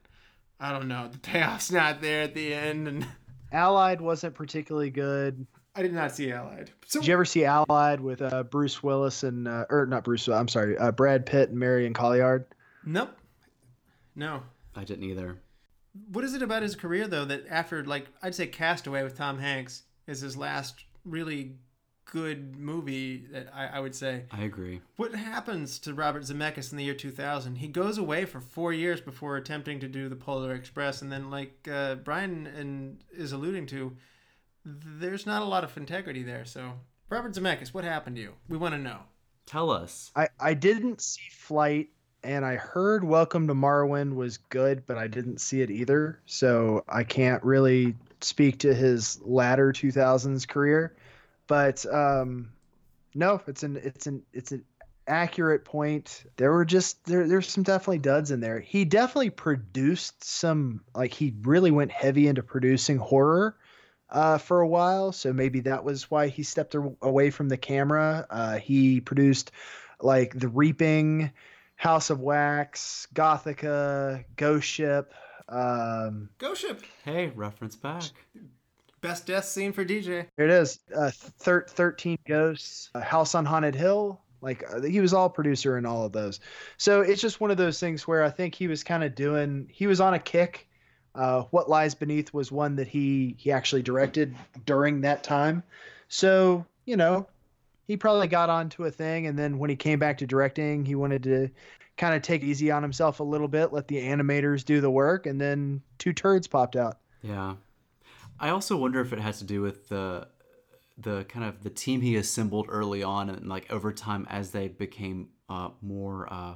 I don't know. The payoff's not there at the end, and Allied wasn't particularly good. I did not see Allied." So Did you ever see Allied with uh, Bruce Willis and uh, or not Bruce? I'm sorry, uh, Brad Pitt and Marion Cotillard? nope, no. I didn't either. What is it about his career though that after like I'd say Castaway with Tom Hanks is his last really good movie that I, I would say. I agree. What happens to Robert Zemeckis in the year 2000? He goes away for four years before attempting to do the Polar Express, and then like uh, Brian and is alluding to, there's not a lot of integrity there. So Robert Zemeckis, what happened to you? We want to know. Tell us. I I didn't see Flight, and I heard Welcome to Marwen was good, but I didn't see it either. So I can't really speak to his latter 2000s career. But um, no, it's an it's an it's an accurate point. There were just there there's some definitely duds in there. He definitely produced some like he really went heavy into producing horror uh, for a while. So maybe that was why he stepped away from the camera. Uh, he produced like The Reaping, House of Wax, Gothika, Ghost Ship. Um, Go ship. Hey, reference back. Best death scene for DJ. here it is. Uh, thir- 13 Ghosts, uh, House on Haunted Hill. Like uh, he was all producer in all of those. So it's just one of those things where I think he was kind of doing, he was on a kick. Uh, what Lies Beneath was one that he he actually directed during that time. So you know, he probably got onto a thing, and then when he came back to directing, he wanted to kind of take easy on himself a little bit, let the animators do the work, and then two turds popped out. Yeah. I also wonder if it has to do with the the kind of the team he assembled early on and like over time as they became uh, more uh,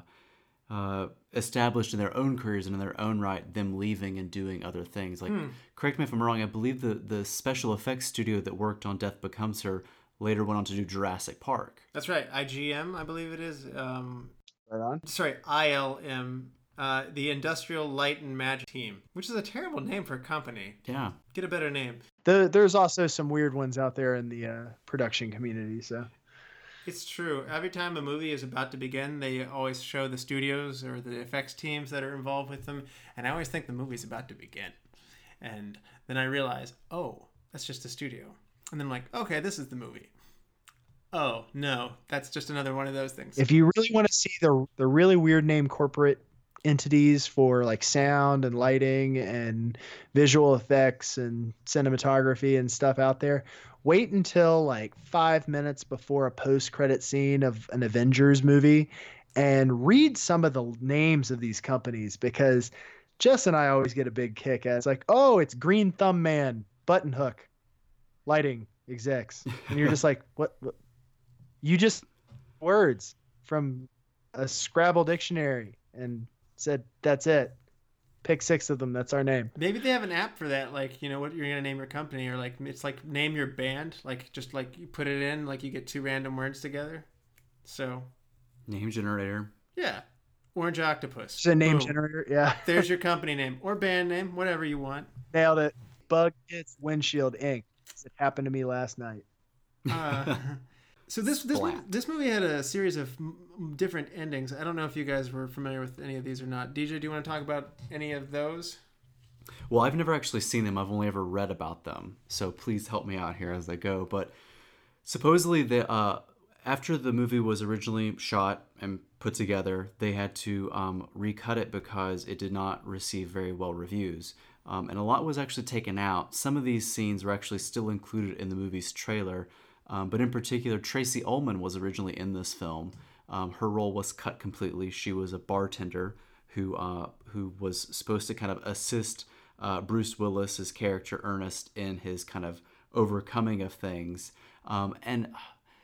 uh, established in their own careers and in their own right, them leaving and doing other things. Like, correct me if I'm wrong. I believe the the special effects studio that worked on Death Becomes Her later went on to do Jurassic Park. That's right. IGM, I believe it is. Um, Right on. sorry, ILM, uh, the Industrial Light and Magic Team, which is a terrible name for a company. Yeah. Get a better name. The, there's also some weird ones out there in the uh, production community. So It's true. Every time a movie is about to begin, they always show the studios or the effects teams that are involved with them, and I always think the movie's about to begin. And then I realize, oh, that's just a studio. And then I'm like, okay, this is the movie. Oh, no, that's just another one of those things. if you really want to see the the really weird name corporate entities for like sound and lighting and visual effects and cinematography and stuff out there wait until like five minutes before a post-credit scene of an avengers movie and read some of the names of these companies because jess and i always get a big kick it's like oh it's green thumb man button hook lighting execs and you're just like what, what? you just words from a Scrabble dictionary and said, "That's it. Pick six of them. That's our name." Maybe they have an app for that, like you know what you're gonna name your company, or like it's like name your band, like just like you put it in, like you get two random words together. So Name generator. yeah, Orange Octopus. Just a name Boom. generator. Yeah, There's your company name or band name, whatever you want. nailed it. Bug hits windshield ink. It happened to me last night. Uh, so this this movie, this movie had a series of m- different endings. I don't know if you guys were familiar with any of these or not. DJ, do you want to talk about any of those? Well, I've never actually seen them. I've only ever read about them. So please help me out here as I go. But supposedly, the uh, after the movie was originally shot and put together, they had to um, recut it because it did not receive very well reviews. Um, and a lot was actually taken out. Some of these scenes were actually still included in the movie's trailer. Um, but in particular, Tracey Ullman was originally in this film. Um, her role was cut completely. She was a bartender who uh, who was supposed to kind of assist uh, Bruce Willis's character Ernest in his kind of overcoming of things. Um, and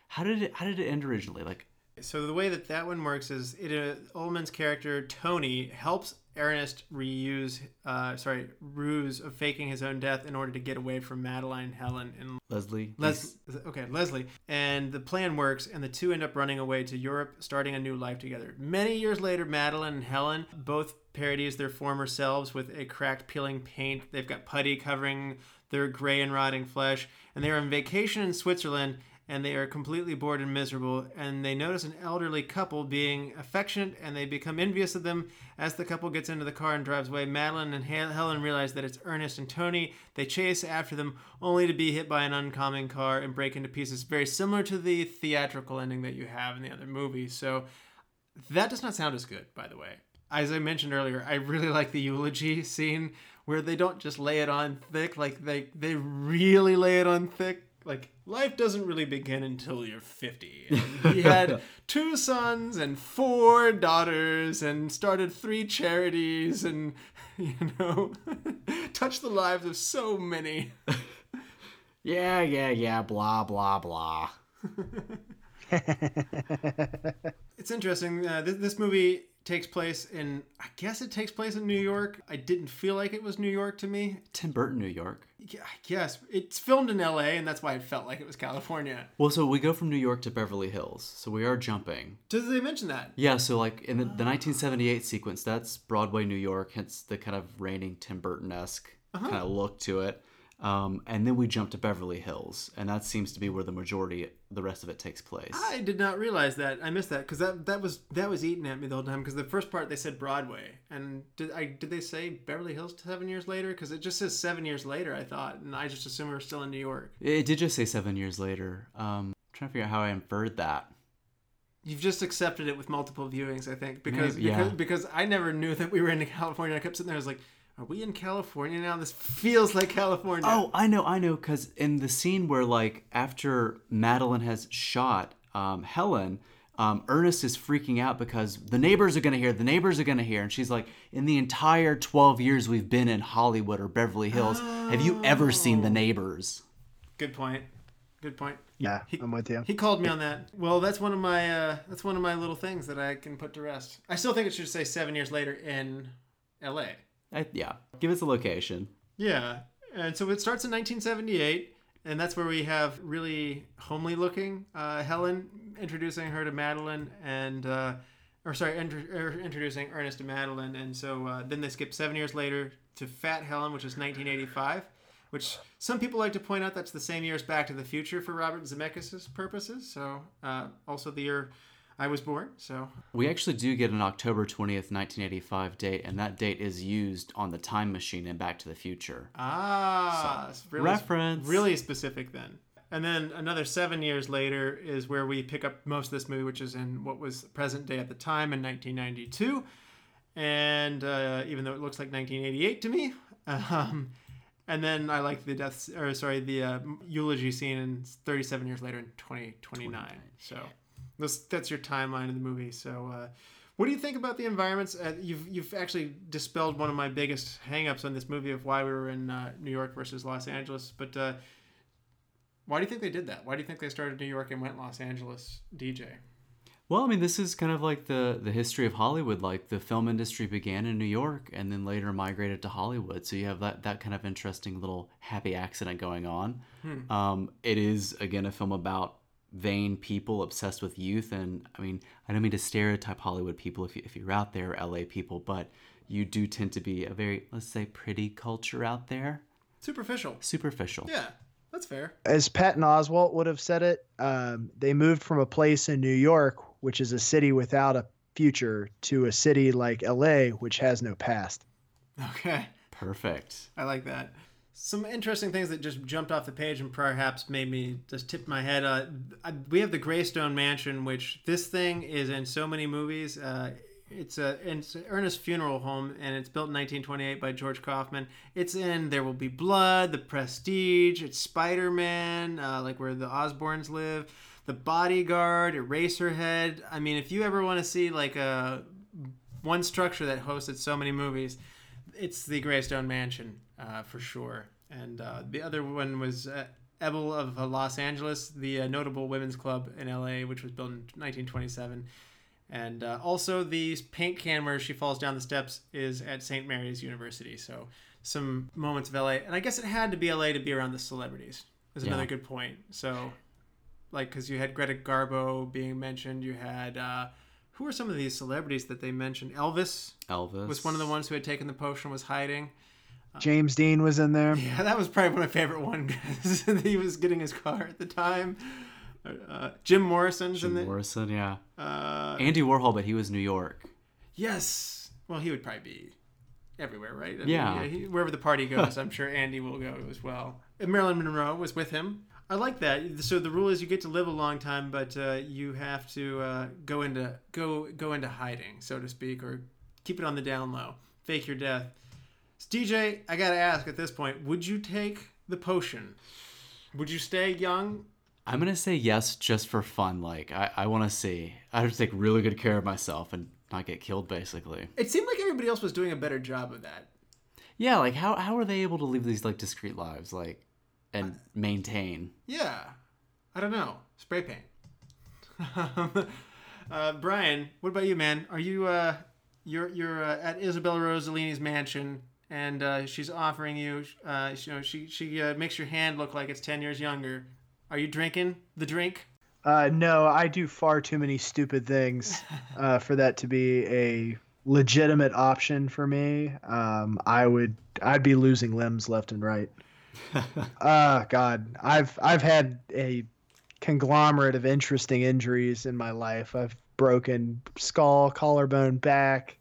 how did it how did it end originally? Like So the way that that one works is it uh, Ullman's character Tony helps Ernest reuse, uh, sorry, ruse of faking his own death in order to get away from Madeline, Helen, and Leslie, Les- okay, Leslie. And the plan works, and the two end up running away to Europe, starting a new life together. Many years later, Madeline and Helen both parodies their former selves with a cracked, peeling paint. They've got putty covering their gray and rotting flesh, and they are on vacation in Switzerland. And they are completely bored and miserable. And they notice an elderly couple being affectionate, and they become envious of them. As the couple gets into the car and drives away, Madeline and Helen realize that it's Ernest and Tony. They chase after them, only to be hit by an oncoming car and break into pieces. Very similar to the theatrical ending that you have in the other movie. So that does not sound as good, by the way. As I mentioned earlier, I really like the eulogy scene where they don't just lay it on thick, like they they really lay it on thick. Like life doesn't really begin until you're 50. And he had two sons and four daughters and started three charities and you know touched the lives of so many. yeah, yeah, yeah, blah blah blah. It's interesting. Uh, this, this movie takes place in, I guess it takes place in New York. I didn't feel like it was New York to me. Tim Burton, New York. Yeah, I guess it's filmed in L.A. and that's why it felt like it was California. Well, so we go from New York to Beverly Hills, so we are jumping. Did they mention that? Yeah, so like in the, the 1978 sequence, that's Broadway, New York, hence the kind of reigning Tim Burton esque uh-huh. kind of look to it. Um, and then we jump to Beverly Hills, and that seems to be where the majority, the rest of it takes place. I did not realize that. I missed that because that that was that was eating at me the whole time. Because the first part they said Broadway, and did I did they say Beverly Hills seven years later? Because it just says seven years later. I thought, and I just assumed we are still in New York. It did just say seven years later. Um, trying to figure out how I inferred that. You've just accepted it with multiple viewings, I think, because Maybe, yeah. because, because I never knew that we were in California. I kept sitting there, I was like, "Are we in California now? This feels like California." Oh, I know, I know, because in the scene where like after Madeline has shot um, Helen, um, Ernest is freaking out because the neighbors are gonna hear, the neighbors are gonna hear, and she's like, in the entire twelve years we've been in Hollywood or Beverly Hills, have you ever seen the neighbors? good point. Good point. Yeah, I'm with you. He called me on that. Well, that's one of my uh, that's one of my little things that I can put to rest. I still think it should say seven years later in L.A. I, yeah, give us a location. Yeah, and so it starts in 1978, and that's where we have really homely looking uh, Helen introducing her to Madeline and. Uh, or sorry, intro- er, introducing Ernest to Madeline, and so uh, then they skip seven years later to Fat Helen, which is 1985, which some people like to point out that's the same year as Back to the Future for Robert Zemeckis' purposes. So uh, also the year I was born. So We actually do get an October 20th, 1985 date, and that date is used on the time machine in Back to the Future. ah, it's really, reference. really specific then. And then another seven years later is where we pick up most of this movie, which is in what was present day at the time in 1992. And uh, even though it looks like 1988 to me, um, and then I like the death, or sorry, the uh, eulogy scene in 37 years later in 2029. So this, that's your timeline of the movie. So, uh, what do you think about the environments? Uh, you've you've actually dispelled one of my biggest hangups on this movie of why we were in uh, New York versus Los Angeles. But uh, why do you think they did that? Why do you think they started New York and went Los Angeles, DJ? Well, I mean, this is kind of like the the history of Hollywood. Like the film industry began in New York and then later migrated to Hollywood. So you have that that kind of interesting little happy accident going on. Um, it is again a film about vain people obsessed with youth, and I mean, I don't mean to stereotype Hollywood people if you, if you're out there, LA people, but you do tend to be a very let's say pretty culture out there, Superficial. superficial. Yeah, that's fair. As Patton Oswalt would have said it, um, they moved from a place in New York, which is a city without a future, to a city like LA, which has no past. Okay. Perfect. I like that. Some interesting things that just jumped off the page and perhaps made me just tip my head. Uh, we have the Greystone Mansion, which this thing is in so many movies. Uh, it's a it's an Ernest Funeral Home, and it's built in 1928 by George Kaufman. It's in There Will Be Blood, The Prestige, it's Spider Man, uh, like where the Osborns live, The Bodyguard, Eraserhead. I mean, if you ever want to see like a one structure that hosted so many movies, it's the Greystone Mansion uh, for sure. And uh, the other one was uh, Ebell of uh, Los Angeles, the uh, notable women's club in LA, which was built in 1927. And uh, also the paint can where she falls down the steps is at St. Mary's University. So some moments of LA. And I guess it had to be LA to be around the celebrities. Is another good point. So, like, because you had Greta Garbo being mentioned, you had. Uh, who are some of these celebrities that they mentioned? Elvis Elvis was one of the ones who had taken the potion was hiding. James Dean was in there. Yeah, that was probably my favorite one because he was getting his car at the time. Uh, Jim Morrison's Jim in there. Morrison, yeah. Uh, Andy Warhol, but he was New York. yes. Well, he would probably be everywhere, right? I mean, Yeah. he, wherever the party goes, I'm sure Andy will go as well. And Marilyn Monroe was with him. I like that. So the rule is you get to live a long time, but uh, you have to uh, go into go go into hiding, so to speak, or keep it on the down low, fake your death. So DJ, I gotta ask at this point: Would you take the potion? Would you stay young? I'm gonna say yes just for fun. Like I, I want to see. I have to take really good care of myself and not get killed, basically. It seemed like everybody else was doing a better job of that. Yeah, like how how are they able to live these like discreet lives, like, and maintain? Yeah, I don't know. Spray paint. uh, Brian, what about you, man? Are you uh, you're you're uh, at Isabella Rossellini's mansion, and uh, she's offering you, uh, you know, she she uh, makes your hand look like it's ten years younger. Are you drinking the drink? Uh, no, I do far too many stupid things uh, for that to be a legitimate option for me. Um, I would, I'd be losing limbs left and right. Ah, God, I've I've had a conglomerate of interesting injuries in my life. I've broken skull, collarbone, back,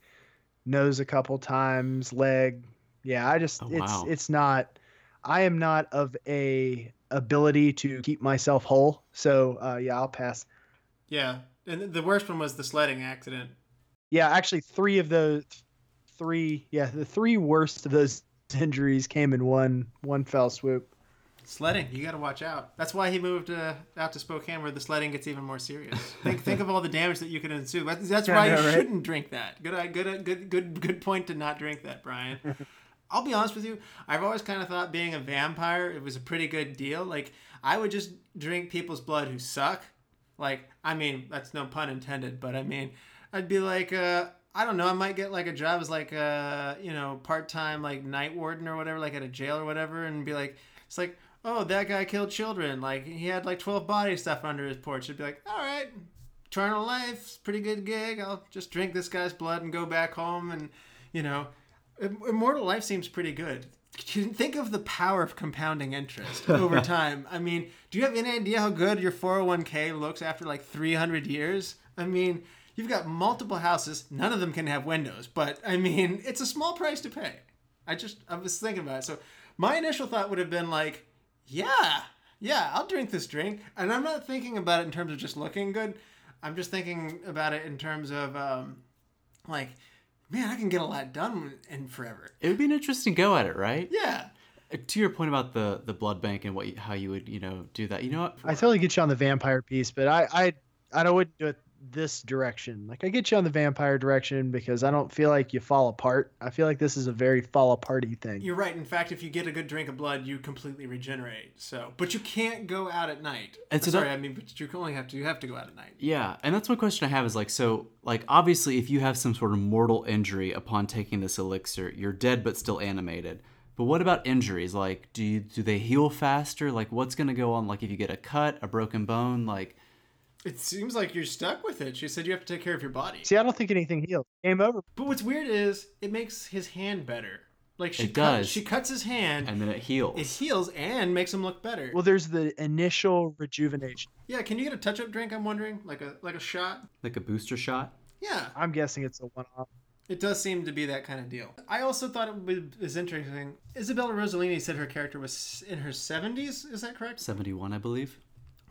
nose a couple times, leg. Yeah, I just Oh, it's wow. it's not. I am not of a ability to keep myself whole. So uh, yeah, I'll pass. Yeah, and the worst one was the sledding accident. Yeah, actually, three of those, three, yeah, the three worst of those injuries came in one one fell swoop. Sledding, you got to watch out. That's why he moved uh, out to Spokane, where the sledding gets even more serious. think, think of all the damage that you could ensue. That's, that's Yeah, why I know, you right? shouldn't drink that. Good, good, uh, good, good, good point to not drink that, Brian. I'll be honest with you. I've always kind of thought being a vampire it was a pretty good deal. Like I would just drink people's blood who suck. Like I mean, that's no pun intended, but I mean, I'd be like, uh, I don't know, I might get like a job as like a you know part time like night warden or whatever, like at a jail or whatever, and be like, it's like, oh, that guy killed children. Like he had like twelve body stuff under his porch. It'd be like, all right, eternal life, pretty good gig. I'll just drink this guy's blood and go back home, and you know, immortal life seems pretty good. Think of the power of compounding interest over time. I mean, do you have any idea how good your 401k looks after like 300 years? I mean, you've got multiple houses, none of them can have windows, but I mean, it's a small price to pay. I just, I was thinking about it. So my initial thought would have been like, yeah, yeah, I'll drink this drink. And I'm not thinking about it in terms of just looking good. I'm just thinking about it in terms of, um, like, man, I can get a lot done in forever. It would be an interesting go at it, right? Yeah. Uh, To your point about the the blood bank and what how you would you know do that. You know what? I totally get you on the vampire piece, but I I I don't wouldn't do it this direction. Like I get you on the vampire direction because I don't feel like you fall apart. I feel like this is a very fall aparty thing. You're right. In fact, if you get a good drink of blood, you completely regenerate. So, but you can't go out at night. And so uh, Sorry, that- I mean, but you only have to. You have to go out at night. Yeah, and that's one question I have is like, so, like, obviously, if you have some sort of mortal injury upon taking this elixir, you're dead but still animated. But what about injuries? Like, do you, do they heal faster? Like, what's gonna go on? Like, if you get a cut, a broken bone, like, It seems like you're stuck with it. She said you have to take care of your body. See, I don't think anything heals. Game over. But what's weird is it makes his hand better. Like she It cut- does. she cuts his hand. and then it heals. it heals and makes him look better. Well, there's the initial rejuvenation. yeah, can you get a touch-up drink? I'm wondering, like a like a shot. like a booster shot. Yeah, I'm guessing it's a one-off. it does seem to be that kind of deal. I also thought it was- was interesting. Isabella Rossellini said her character was in her 70s. Is that correct? Seventy-one, I believe.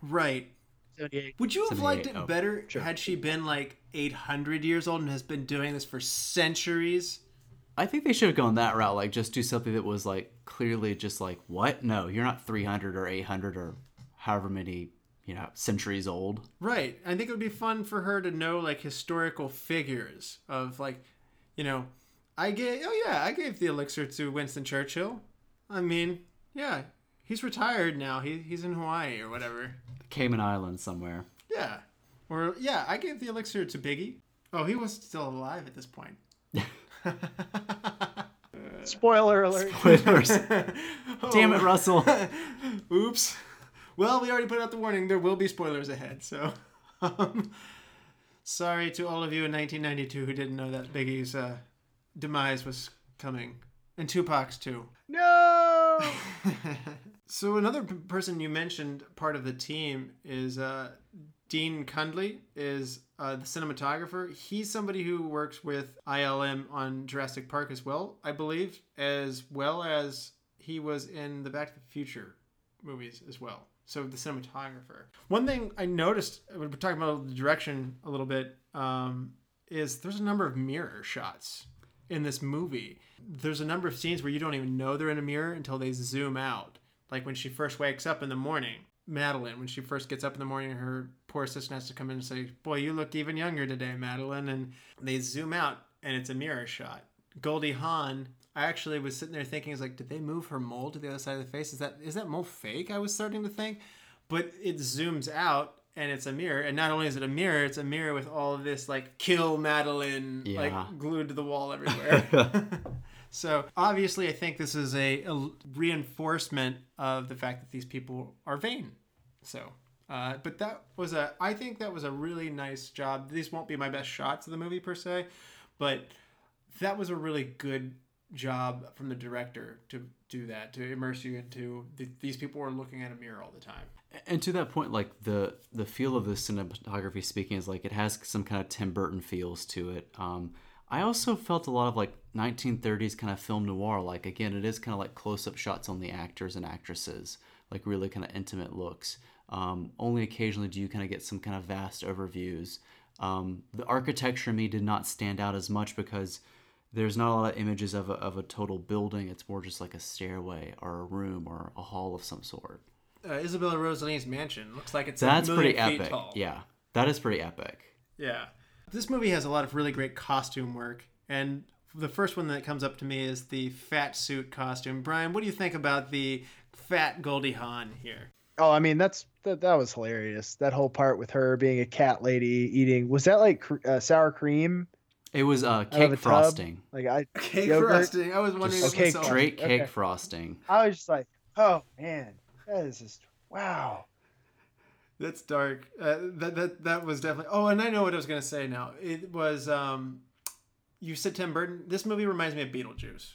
Right. 78. Would you have liked it 78, oh, better sure. had she been like 800 years old and has been doing this for centuries? I think they should have gone that route. Like, just do something that was like clearly just like, what? No, you're not three hundred or eight hundred or however many you know centuries old. Right. I think it would be fun for her to know like historical figures of like, you know, I gave oh yeah, I gave the elixir to Winston Churchill. I mean, yeah, he's retired now. He he's in Hawaii or whatever. Cayman Islands somewhere. Yeah. Or yeah, I gave the elixir to Biggie. Oh, he was still alive at this point. Spoiler alert. Spoilers. Oh. Damn it, Russell. Oops. Well, we already put out the warning. There will be spoilers ahead. So, um, sorry to all of you in 1992 who didn't know that Biggie's uh, demise was coming, and Tupac's too. No. So another p- person you mentioned, part of the team, is uh, Dean Cundey, is uh, the cinematographer. He's somebody who works with ILM on Jurassic Park as well, I believe, as well as he was in the Back to the Future movies as well. So the cinematographer. One thing I noticed, when we're talking about the direction a little bit, um, is there's a number of mirror shots in this movie. There's a number of scenes where you don't even know they're in a mirror until they zoom out. Like when she first wakes up in the morning, Madeline, when she first gets up in the morning, her poor assistant has to come in and say, Boy, you look even younger today, Madeline. And they zoom out and it's a mirror shot. Goldie Hawn, I actually was sitting there thinking, is like, did they move her mole to the other side of the face? Is that is that mole fake? I was starting to think. But it zooms out and it's a mirror. And not only is it a mirror, it's a mirror with all of this like kill Madeline Yeah. like glued to the wall everywhere. so obviously I think this is a, a reinforcement of the fact that these people are vain. So uh, but that was a I think that was a really nice job. These won't be my best shots of the movie per se, but that was a really good job from the director to do that to immerse you into th- these people were looking at a mirror all the time. And to that point, like the the feel of the cinematography speaking is like it has some kind of Tim Burton feels to it. Um, I also felt a lot of like 1930s kind of film noir. Like again, it is kind of like close up shots on the actors and actresses, like really kind of intimate looks. Um, only occasionally do you kind of get some kind of vast overviews. Um, the architecture in me did not stand out as much because there's not a lot of images of a, of a total building. It's more just like a stairway or a room or a hall of some sort. Uh, Isabella Rossellini's mansion looks like it's That's pretty epic. tall. Yeah, that is pretty epic. Yeah. This movie has a lot of really great costume work. And the first one that comes up to me is the fat suit costume. Brian, what do you think about the fat Goldie Hawn here? Oh, I mean that's that, that was hilarious. That whole part with her being a cat lady eating was that like cr- uh, sour cream? It was uh, cake a tub? frosting, Like I Cake Yogurt? frosting. I was wondering just this Okay, myself. straight cake Okay. frosting. I was just like, oh man, That is just wow. That's dark. Uh, that that that was definitely. Oh, and I know what I was gonna say now. It was. Um, you said Tim Burton. This movie reminds me of Beetlejuice.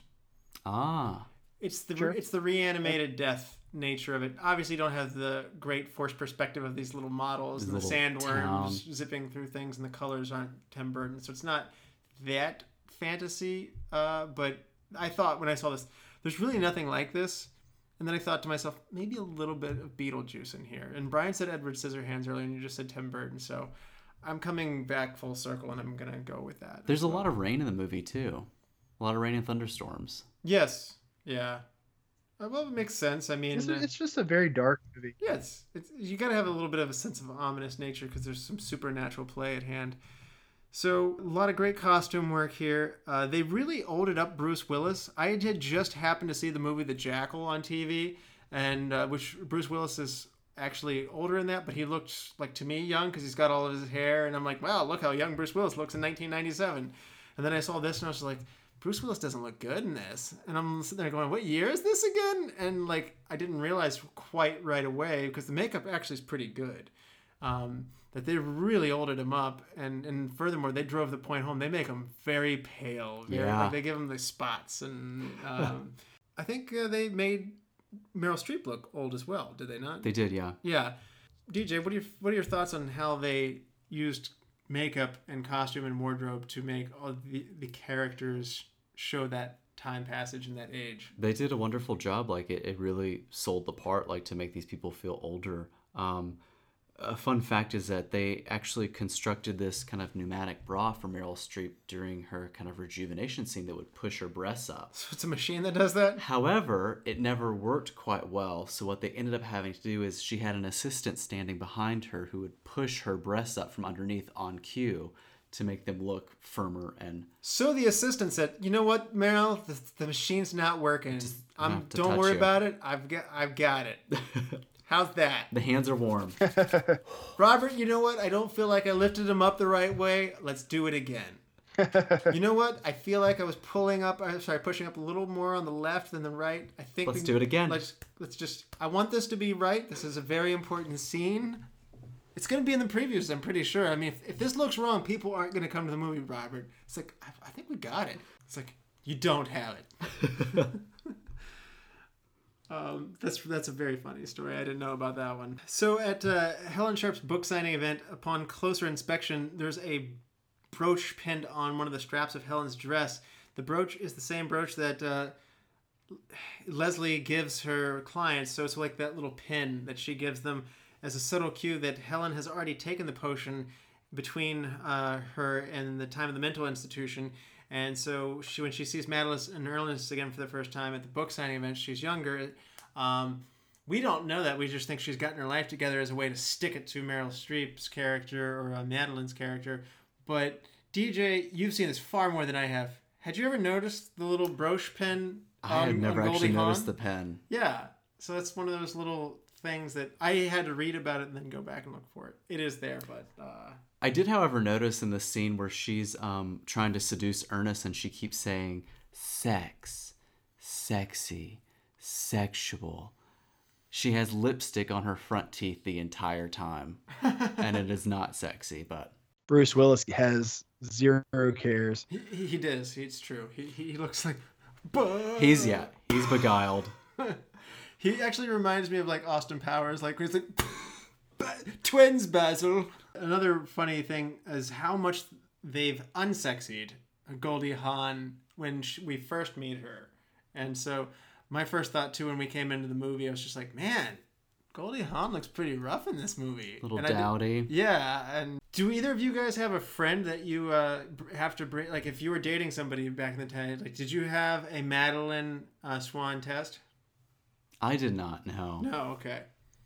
Ah, It's the Sure. it's the reanimated death nature of it. Obviously, you don't have the great forced perspective of these little models These and the sandworms town. zipping through things, and the colors aren't Tim Burton, so it's not that fantasy. Uh, but I thought when I saw this, there's really nothing like this. And then I thought to myself, maybe a little bit of Beetlejuice in here. And Brian said Edward Scissorhands earlier, and you just said Tim Burton. So I'm coming back full circle, and I'm gonna go with that. there's a lot of rain in the movie too. A lot of rain and thunderstorms. yes, yeah. Uh, Well, it makes sense. I mean, It's, uh, it's just a very dark movie. Yeah, it's, it's you got to have a little bit of a sense of ominous nature because there's some supernatural play at hand. So a lot of great costume work here. Uh, they really olded up Bruce Willis. I had just happened to see the movie The Jackal on TV, and uh, which Bruce Willis is actually older in that, but he looked like to me young because he's got all of his hair, and I'm like, wow, look how young Bruce Willis looks in 1997. And then I saw this, and I was like. Bruce Willis doesn't look good in this. And I'm sitting there going, what year is this again? And like, I didn't realize quite right away because the makeup actually is pretty good. Um, that they really olded him up. And, and furthermore, they drove the point home. They make him very pale. Very, Yeah. like, they give him the spots. And um, I think uh, they made Meryl Streep look old as well, did they not? They did, yeah. Yeah. DJ, what are your what are your thoughts on how they used makeup and costume and wardrobe to make all the, the characters show that time passage and that age? They did a wonderful job. Like it, it really sold the part, like to make these people feel older. Um, a fun fact is that they actually constructed this kind of pneumatic bra for Meryl Streep during her kind of rejuvenation scene that would push her breasts up. So it's a machine that does that? However, it never worked quite well. So what they ended up having to do is she had an assistant standing behind her who would push her breasts up from underneath on cue to make them look firmer and So the assistant said, "You know what, Meryl? The, the machine's not working. I'm, don't worry you." about it. I've got I've got it. How's that, the hands are warm. Robert? You know what? I don't feel like I lifted him up the right way. Let's do it again." you know what? I feel like I was pulling up. I'm sorry, pushing up a little more on the left than the right. I think. Let's we- do it again. Let's let's just. I want this to be right. This is a very important scene. It's going to be in the previews. I'm pretty sure. I mean, if, if this looks wrong, people aren't going to come to the movie. Robert, it's like I, I think we got it. It's like you don't have it. Um, that's that's a very funny story. I didn't know about that one. So at uh, Helen Sharp's book signing event, upon closer inspection, there's a brooch pinned on one of the straps of Helen's dress. The brooch is the same brooch that uh, Leslie gives her clients. So it's like that little pin that she gives them as a subtle cue that Helen has already taken the potion between uh, her and the time of the mental institution. And so she, when she sees Madeline and Ernest again for the first time at the book signing event, she's younger. Um, we don't know that. We just think she's gotten her life together as a way to stick it to Meryl Streep's character or uh, Madeline's character. But DJ, you've seen this far more than I have. Had you ever noticed the little brooch pin? I had never on actually noticed the pen. Yeah. So that's one of those little things that I had to read about it and then go back and look for it. It is there, but uh, I did, however, notice in the scene where she's um, trying to seduce Ernest and she keeps saying sex, sexy, sexual. She has lipstick on her front teeth the entire time. and it is not sexy, but Bruce Willis has zero cares. he, he, he does. It's true. He, he looks like. he's, yeah, he's beguiled. He actually reminds me of like Austin Powers, like where he's like twins, Basil. Another funny thing is how much they've unsexied Goldie Hawn when sh we first meet her, and so my first thought too when we came into the movie, I was just like, man, Goldie Hawn looks pretty rough in this movie. A Little And I did- dowdy. yeah, and do either of you guys have a friend that you uh, have to bring? Like, if you were dating somebody back in the day, like, did you have a Madeline uh, Swan test? I did not know. No, okay.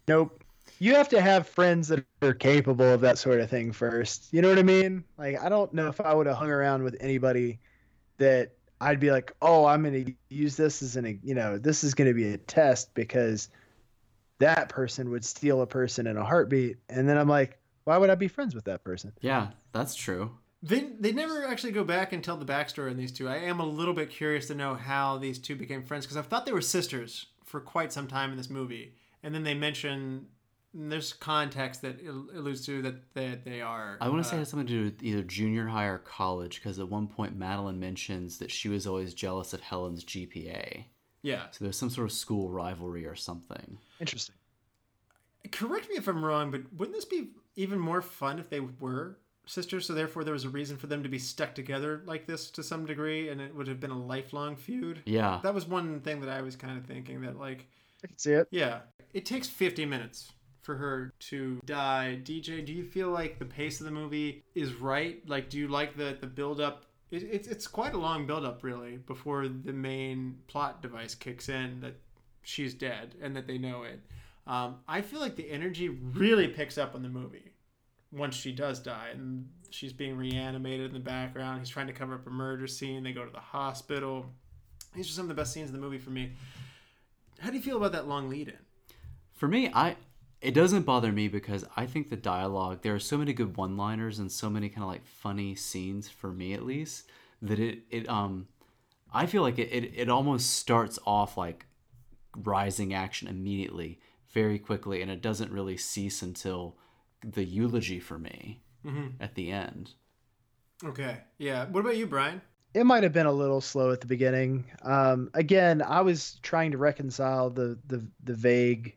Nope. You have to have friends that are capable of that sort of thing first. You know what I mean? Like, I don't know if I would have hung around with anybody that I'd be like, oh, I'm going to use this as an, you know, this is going to be a test because that person would steal a person in a heartbeat. And then I'm like, why would I be friends with that person? Yeah, that's true. They, they never actually go back and tell the backstory on these two. I am a little bit curious to know how these two became friends because I thought they were sisters for quite some time in this movie. and then they mention there's context that al- alludes to that that they are. I want to say it uh, has something to do with either junior high or college because at one point Madeline mentions that she was always jealous of Helen's GPA. yeah. So there's some sort of school rivalry or something. Interesting. Correct me if I'm wrong, but wouldn't this be even more fun if they were sisters? So therefore, there was a reason for them to be stuck together like this to some degree, and it would have been a lifelong feud. Yeah. That was one thing that I was kind of thinking that like I can see it. Yeah. It takes 50 minutes for her to die. DJ, do you feel like the pace of the movie is right? Like, do you like the, the build up? It, it's, it's quite a long build up, really, before the main plot device kicks in that she's dead and that they know it. Um, I feel like the energy really picks up in the movie once she does die and she's being reanimated in the background. He's trying to cover up a murder scene. They go to the hospital. These are some of the best scenes in the movie for me. How do you feel about that long lead in? For me, I it doesn't bother me because I think the dialogue there are so many good one-liners and so many kind of like funny scenes for me at least that it it um I feel like it it, it almost starts off like rising action immediately very quickly and it doesn't really cease until the eulogy for me at the end. Okay. Yeah. What about you, Brian? It might have been a little slow at the beginning. Um, again, I was trying to reconcile the the, the vague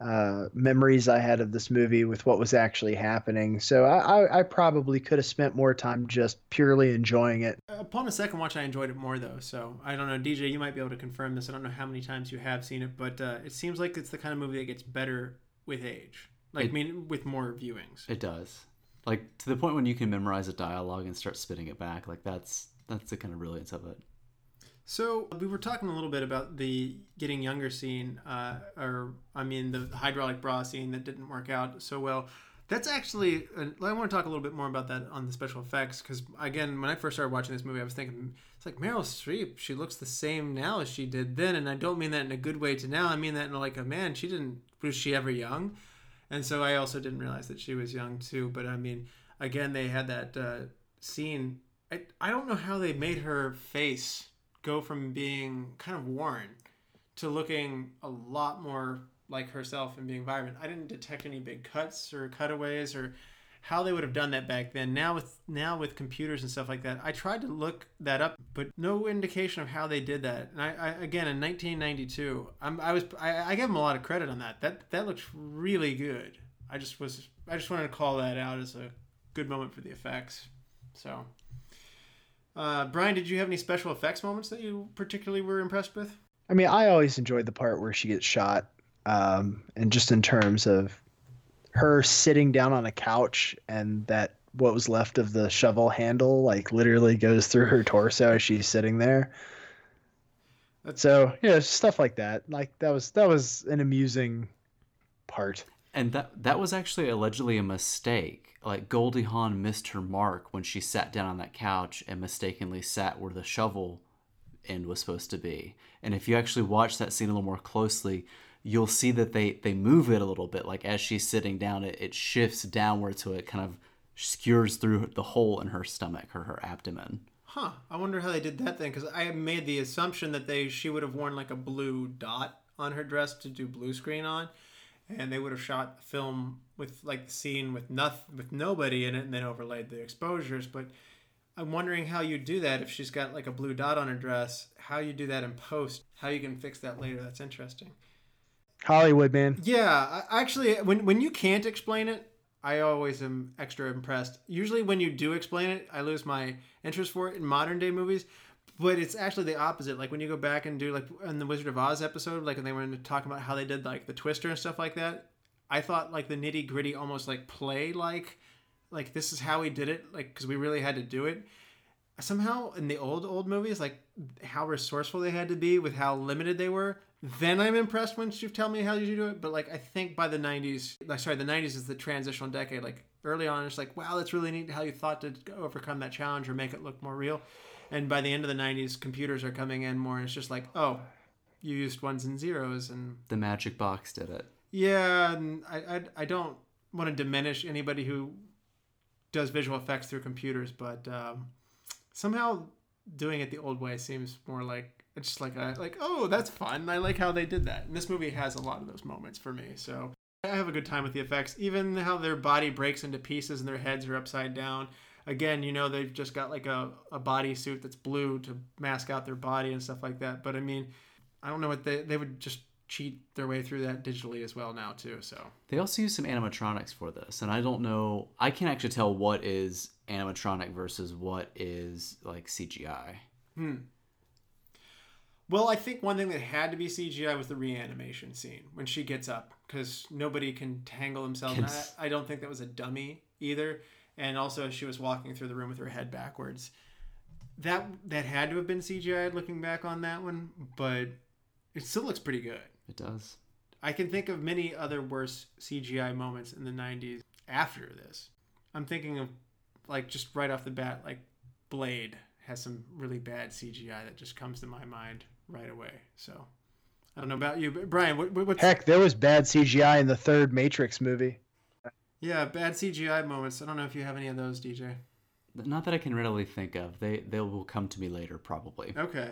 uh, memories I had of this movie with what was actually happening. So I, I, I probably could have spent more time just purely enjoying it. Upon a second watch, I enjoyed it more though. So I don't know, DJ. You might be able to confirm this. I don't know how many times you have seen it, but uh, it seems like it's the kind of movie that gets better with age. Like, It- I mean, with more viewings. It does. Like to the point when you can memorize a dialogue and start spitting it back. Like that's that's the kind of brilliance of it. So we were talking a little bit about the getting younger scene, uh, or I mean the hydraulic bra scene that didn't work out so well. That's actually, uh, I want to talk a little bit more about that on the special effects because again, when I first started watching this movie, I was thinking it's like Meryl Streep. She looks the same now as she did then, and I don't mean that in a good way to now. I mean that in like a man. She didn't was she ever young? And so I also didn't realize that she was young too. But I mean, again, they had that uh, scene. I, I don't know how they made her face go from being kind of worn to looking a lot more like herself and being vibrant. I didn't detect any big cuts or cutaways or how they would have done that back then. Now with now with computers and stuff like that, I tried to look that up, but no indication of how they did that. And I, I again in 1992, I'm, I was I, I give them a lot of credit on that. That that looks really good. I just was I just wanted to call that out as a good moment for the effects. So. Uh, Brian, did you have any special effects moments that you particularly were impressed with? I mean, I always enjoyed the part where she gets shot, um, and just in terms of her sitting down on a couch and that what was left of the shovel handle like literally goes through her torso as she's sitting there. That's- So yeah, stuff like that. Like that was that was an amusing part. And that that was actually allegedly a mistake. Like Goldie Hawn missed her mark when she sat down on that couch and mistakenly sat where the shovel end was supposed to be. And if you actually watch that scene a little more closely, you'll see that they they move it a little bit. Like as she's sitting down, it, it shifts downward so it kind of skewers through the hole in her stomach or her abdomen. Huh. I wonder how they did that then, because I made the assumption that they she would have worn like a blue dot on her dress to do blue screen on, and they would have shot the film with like the scene with nothing with nobody in it, and then overlaid the exposures. But I'm wondering how you do that if she's got like a blue dot on her dress. How you do that in post? How you can fix that later? That's interesting. Hollywood man. Yeah, I, actually, when when you can't explain it, I always am extra impressed. Usually, when you do explain it, I lose my interest for it in modern day movies. But it's actually the opposite. Like when you go back and do like in the Wizard of Oz episode, like when they were talking about how they did like the Twister and stuff like that. I thought like the nitty gritty almost like play like like this is how we did it like because we really had to do it somehow in the old old movies like how resourceful they had to be with how limited they were then i'm impressed once you tell me how you do it but like i think by the 90s like sorry the 90s is the transitional decade like early on it's like wow that's really neat how you thought to overcome that challenge or make it look more real and by the end of the 90s computers are coming in more and it's just like oh you used ones and zeros and The magic box did it. yeah, and I, I, I don't want to diminish anybody who does visual effects through computers, but um, somehow doing it the old way seems more like It's just like I like oh that's fun. I like how they did that. And this movie has a lot of those moments for me. So I have a good time with the effects. Even how their body breaks into pieces and their heads are upside down. Again, you know they've just got like a a body suit that's blue to mask out their body and stuff like that. But I mean, I don't know what they they would just cheat their way through that digitally as well now too. So They also use some animatronics for this, and I don't know. I can't actually tell what is animatronic versus what is like CGI. Hmm well, I think one thing that had to be CGI was the reanimation scene when she gets up because nobody can tangle themselves. I, I don't think that was a dummy either. And also, she was walking through the room with her head backwards. That that had to have been CGI looking back on that one, but it still looks pretty good. It does. I can think of many other worse CGI moments in the 90s after this. I'm thinking of, like, just right off the bat, like, Blade has some really bad CGI that just comes to my mind right away. So, I don't know about you, but Brian, what, what- what's. Heck, there was bad CGI in the third Matrix movie. Yeah, bad CGI moments. I don't know if you have any of those, DJ. Not that I can readily think of. They they will come to me later, probably. Okay.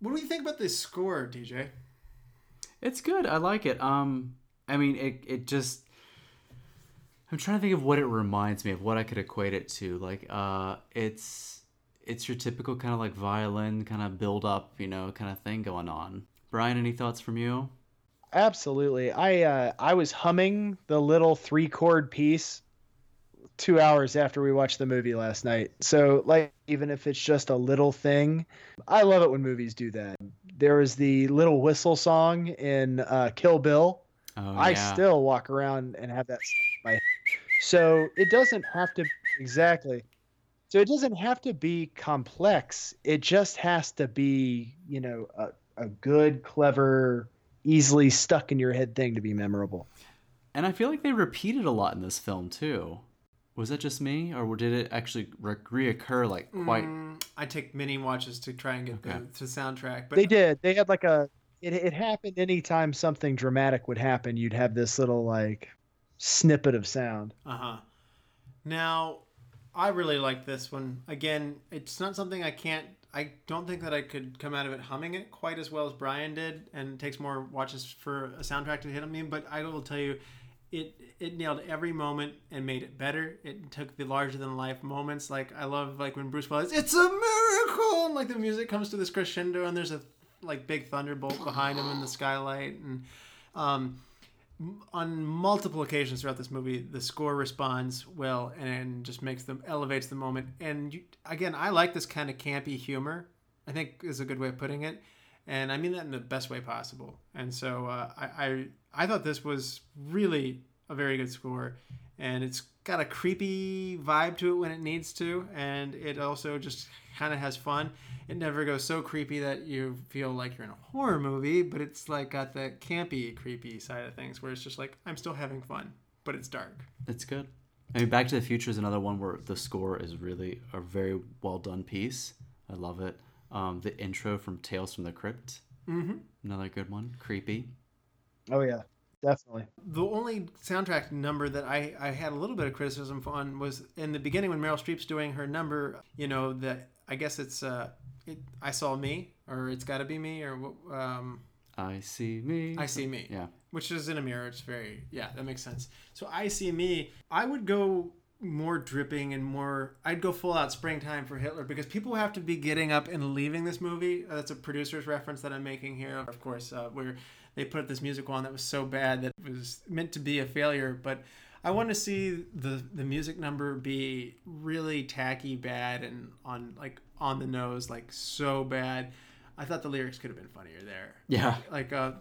What do you think about this score, DJ? It's good. I like it. Um, I mean, it it just. I'm trying to think of what it reminds me of, what I could equate it to. Like, uh, it's it's your typical kind of like violin kind of build up, you know, kind of thing going on. Brian, any thoughts from you? Absolutely. I uh, I was humming the little three chord piece two hours after we watched the movie last night. So like even if it's just a little thing, I love it when movies do that. There was the little whistle song in uh, Kill Bill. Oh, I yeah. still walk around and have that. So it doesn't have to exactly. So it doesn't have to be complex. It just has to be, you know, a, a good, clever, easily stuck in your head thing to be memorable. And I feel like they repeated a lot in this film too. Was that just me, or did it actually re- reoccur like quite? Mm, I take mini watches to try and get Okay. the, the soundtrack. But They did. They had like a. It, it happened anytime something dramatic would happen. You'd have this little like snippet of sound. Uh huh. Now, I really like this one. Again, it's not something I can't. I don't think that I could come out of it humming it quite as well as Brian did, and it takes more watches for a soundtrack to hit on me. But I will tell you, it it nailed every moment and made it better. It took the larger than life moments. Like I love like when Bruce Willis, it's a miracle, and like the music comes to this crescendo, and there's a like big thunderbolt behind him in the skylight, and um, on multiple occasions throughout this movie, the score responds well and just makes them elevates the moment. And you, again, I like this kind of campy humor. I think is a good way of putting it, and I mean that in the best way possible. And so uh, I, I I thought this was really a very good score, and it's got a creepy vibe to it when it needs to, and it also just kind of has fun. It never goes so creepy that you feel like you're in a horror movie, but it's like got the campy, creepy side of things where it's just like I'm still having fun, but it's dark. It's good. I mean, Back to the Future is another one where the score is really a very well done piece. I love it. Um, the intro from Tales from the Crypt, Mm-hmm. another good one. Creepy. Oh yeah, definitely. The only soundtrack number that I, I had a little bit of criticism on was in the beginning when Meryl Streep's doing her number. You know that I guess it's uh, it, I saw me or it's got to be me or um, I see me. I see me. Yeah. which is in a mirror. It's very yeah, that makes sense. So I see me. I would go more dripping and more. I'd go full out springtime for Hitler because people have to be getting up and leaving this movie. Uh, That's a producer's reference that I'm making here. Of course, uh, where they put this musical on that was so bad that it was meant to be a failure, but. I want to see the the music number be really tacky bad and on like on the nose like so bad. I thought the lyrics could have been funnier there Yeah. like uh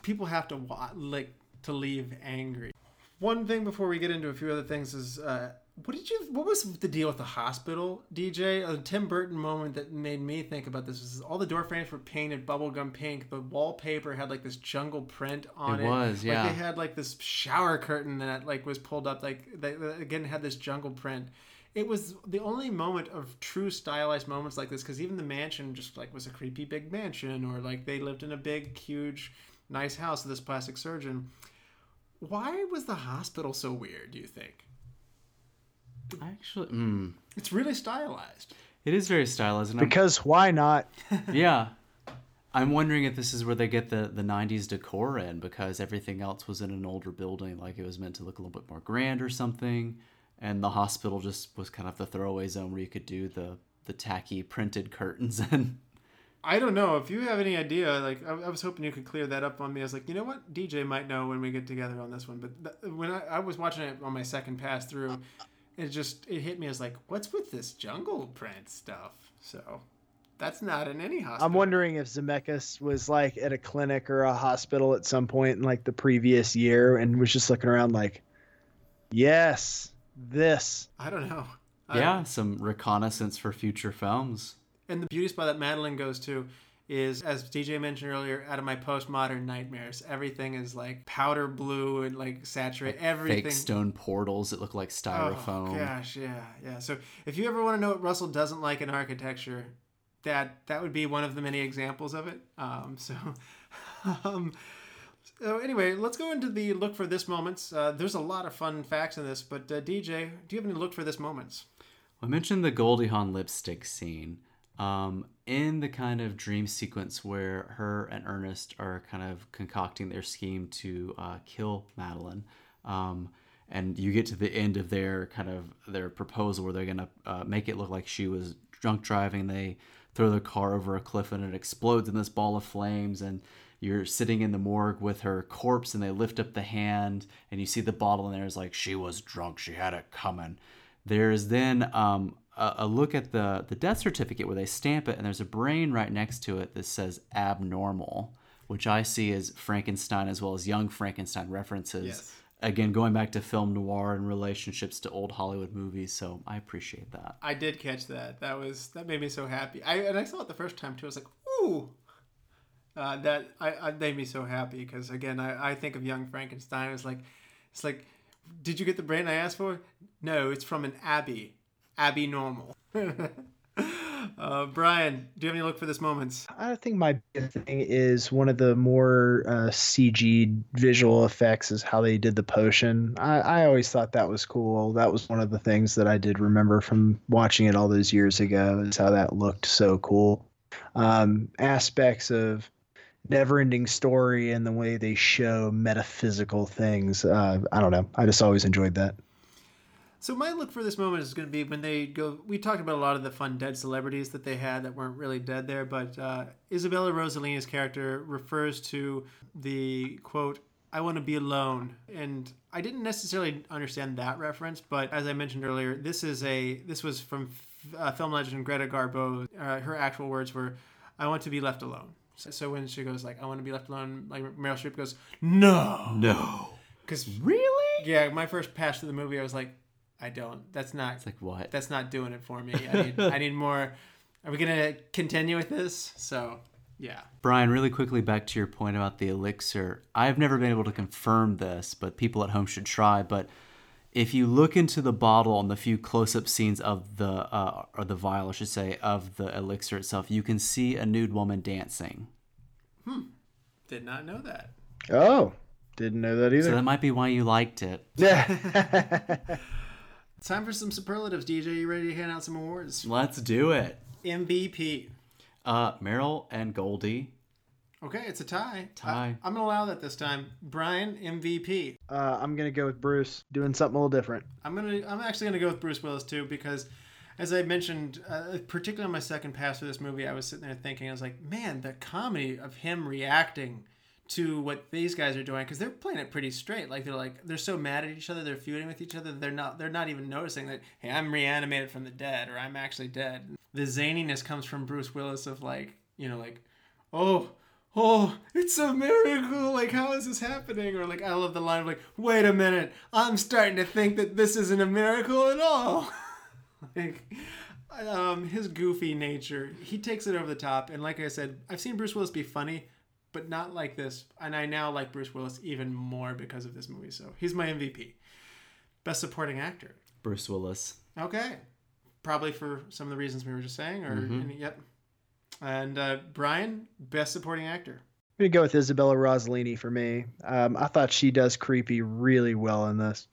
people have to like to leave angry one thing before we get into a few other things is uh what did you what was the deal with the hospital dj a tim burton moment that made me think about this was all the door frames were painted bubblegum pink. The wallpaper had like this jungle print on It it. was, yeah. like they had like this shower curtain that like was pulled up like they they, again had this jungle print. It was the only moment of true stylized moments like this because even the mansion just like was a creepy big mansion or like they lived in a big huge nice house with this plastic surgeon. Why was the hospital so weird do you think Actually, mm, it's really stylized it is very stylized. And I'm- Because why not? yeah, I'm wondering if this is where they get the, the 90s decor in because everything else was in an older building, like it was meant to look a little bit more grand or something. And the hospital just was kind of the throwaway zone where you could do the, the tacky printed curtains and I don't know if you have any idea. Like, I, I was hoping you could clear that up on me. I was like, you know what, DJ might know when we get together on this one. But th- when I, I was watching it on my second pass through, it just it hit me as like, what's with this jungle print stuff? So that's not in any hospital. I'm wondering if Zemeckis was like at a clinic or a hospital at some point in like the previous year and was just looking around like, yes, this. I don't know. I- yeah, some reconnaissance for future films. And the beauty spot that Madeline goes to is, as DJ mentioned earlier, out of my postmodern nightmares. Everything is like powder blue and like saturate everything. Fake stone portals that look like styrofoam. Oh gosh, yeah, yeah. So if you ever want to know what Russell doesn't like in architecture, that that would be one of the many examples of it. Um, so, um, so anyway, let's go into the look for this moments. Uh, there's a lot of fun facts in this, but uh, DJ, do you have any look for this moments? I mentioned the Goldie Hawn lipstick scene. Um, in the kind of dream sequence where her and Ernest are kind of concocting their scheme to uh, kill Madeline, um, and you get to the end of their kind of their proposal where they're gonna uh, make it look like she was drunk driving. They throw their car over a cliff and it explodes in this ball of flames and you're sitting in the morgue with her corpse and they lift up the hand and you see the bottle and there's like she was drunk she had it coming there's then um, a, a look at the the death certificate where they stamp it and there's a brain right next to it that says abnormal which i see as frankenstein as well as young frankenstein references Yes. again going back to film noir and relationships to old hollywood movies so i appreciate that I did catch that. That was that made me so happy. I and I saw it the first time too. I was like, ooh. Uh, that I, I made me so happy because again I, I think of Young Frankenstein as like it's like did you get the brain I asked for? No, it's from an Abbey, Abbey normal. uh, Brian, do you have any look for this moments? I think my big thing is one of the more uh, CG visual effects is how they did the potion. I, I always thought that was cool. That was one of the things that I did remember from watching it all those years ago is how that looked so cool. Um, aspects of never-ending story and the way they show metaphysical things. Uh, I don't know. I just always enjoyed that. So my look for this moment is going to be when they go. We talked about a lot of the fun dead celebrities that they had that weren't really dead there, but uh, Isabella Rossellini's character refers to the quote, "I want to be alone," and I didn't necessarily understand that reference, but as I mentioned earlier, this is a this was from uh, film legend Greta Garbo. Uh, her actual words were, "I want to be left alone." So, so when she goes like, "I want to be left alone," like Meryl Streep goes, "No." no Because really yeah, my first pass through the movie, I was like, I don't. That's not. it's like what that's not doing it for me. I need. I need more. Are we gonna continue with this? So, yeah. Brian, really quickly back to your point about the elixir. I've never been able to confirm this, but people at home should try. But if you look into the bottle and the few close-up scenes of the uh, or the vial, I should say, of the elixir itself, you can see a nude woman dancing. Hmm. Did not know that. Oh, didn't know that either. So that might be why you liked it. It's time for some superlatives. DJ, you ready to hand out some awards? Let's do it. MVP. Uh, Meryl and Goldie. Okay, it's a tie. Tie. I, am gonna allow that this time. Brian MVP. uh, I'm gonna go with Bruce doing something a little different. I'm gonna. I'm actually gonna go with Bruce Willis too because, as I mentioned, uh, particularly on my second pass for this movie, I was sitting there thinking, I was like, man, the comedy of him reacting to what these guys are doing because they're playing it pretty straight. Like they're like they're so mad at each other, they're feuding with each other. They're not. They're not even noticing that. Hey, I'm reanimated from the dead, or I'm actually dead. The zaniness comes from Bruce Willis of like, you know, like, oh. Oh, it's a miracle! Like, how is this happening? Or like, I love the line of like, "Wait a minute, I'm starting to think that this isn't a miracle at all." like, um, his goofy nature, he takes it over the top. And like I said, I've seen Bruce Willis be funny, but not like this. And I now like Bruce Willis even more because of this movie. So he's my MVP. Best supporting actor. Bruce Willis. Okay, probably for some of the reasons we were just saying. Or any, yep. And uh, Brian, best supporting actor. I'm gonna go with Isabella Rossellini for me. Um, I thought she does creepy really well in this.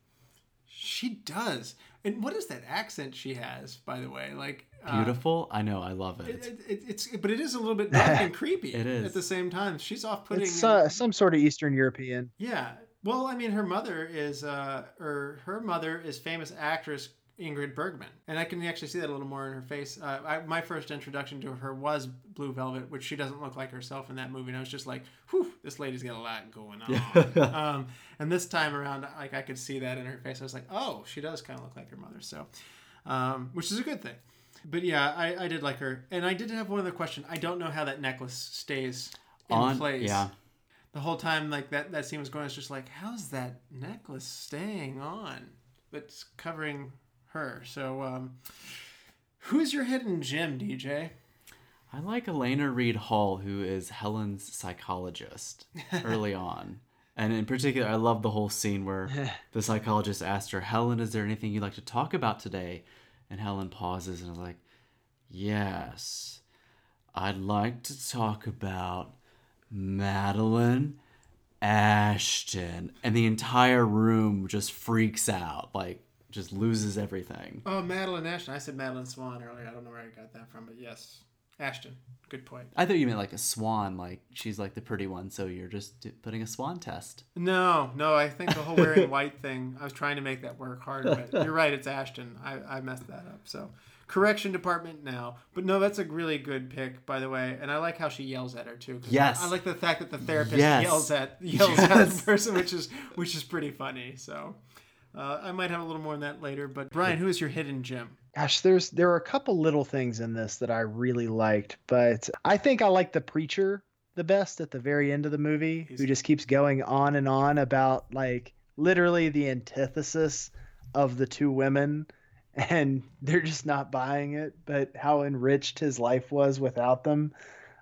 She does. And what is that accent she has, by the way? Like, Beautiful. I know. I love it. It, it, it- it's but it is a little bit dark and creepy It is. at the same time. She's off putting. It's uh, some sort of Eastern European. Yeah. Well, I mean, her mother is, uh, or her mother is famous actress Ingrid Bergman, and I can actually see that a little more in her face. Uh, I, my first introduction to her was Blue Velvet, which she doesn't look like herself in that movie, and I was just like, "Whew, this lady's got a lot going on." um, and this time around, like I could see that in her face. I was like, "Oh, she does kind of look like her mother," so, um, which is a good thing. But yeah, I, I did like her, and I did have one other question. I don't know how that necklace stays in On. place Yeah. the whole time like that that scene was going, it's just like, how's that necklace staying on? But it's covering her. So um who's your hidden gem, DJ? I like Alaina Reed Hall, who is Helen's psychologist early on. And in particular, I love the whole scene where the psychologist asked her, Helen, is there anything you'd like to talk about today? And Helen pauses and is like, Yes, I'd like to talk about Madeline Ashton. And the entire room just freaks out, like, just loses everything. Oh, Madeline Ashton. I said Madeline Swan earlier. I don't know where I got that from, but yes. Ashton. Good point. I thought you meant like a swan, like she's like the pretty one, so you're just putting a swan test. No, no, I think the whole wearing white thing, I was trying to make that work hard, but you're right, it's Ashton. I, I messed that up. So, correction department now. But no, that's a really good pick, by the way. And I like how she yells at her too. Yes. I like the fact that the therapist Yes. yells at yells at the person, which is which is pretty funny. So, uh, I might have a little more on that later. But Brian, who is your hidden gem? Gosh, there's there are a couple little things in this that I really liked, but I think I like the preacher the best at the very end of the movie, He's- who just keeps going on and on about like literally the antithesis of the two women, and they're just not buying it, but how enriched his life was without them.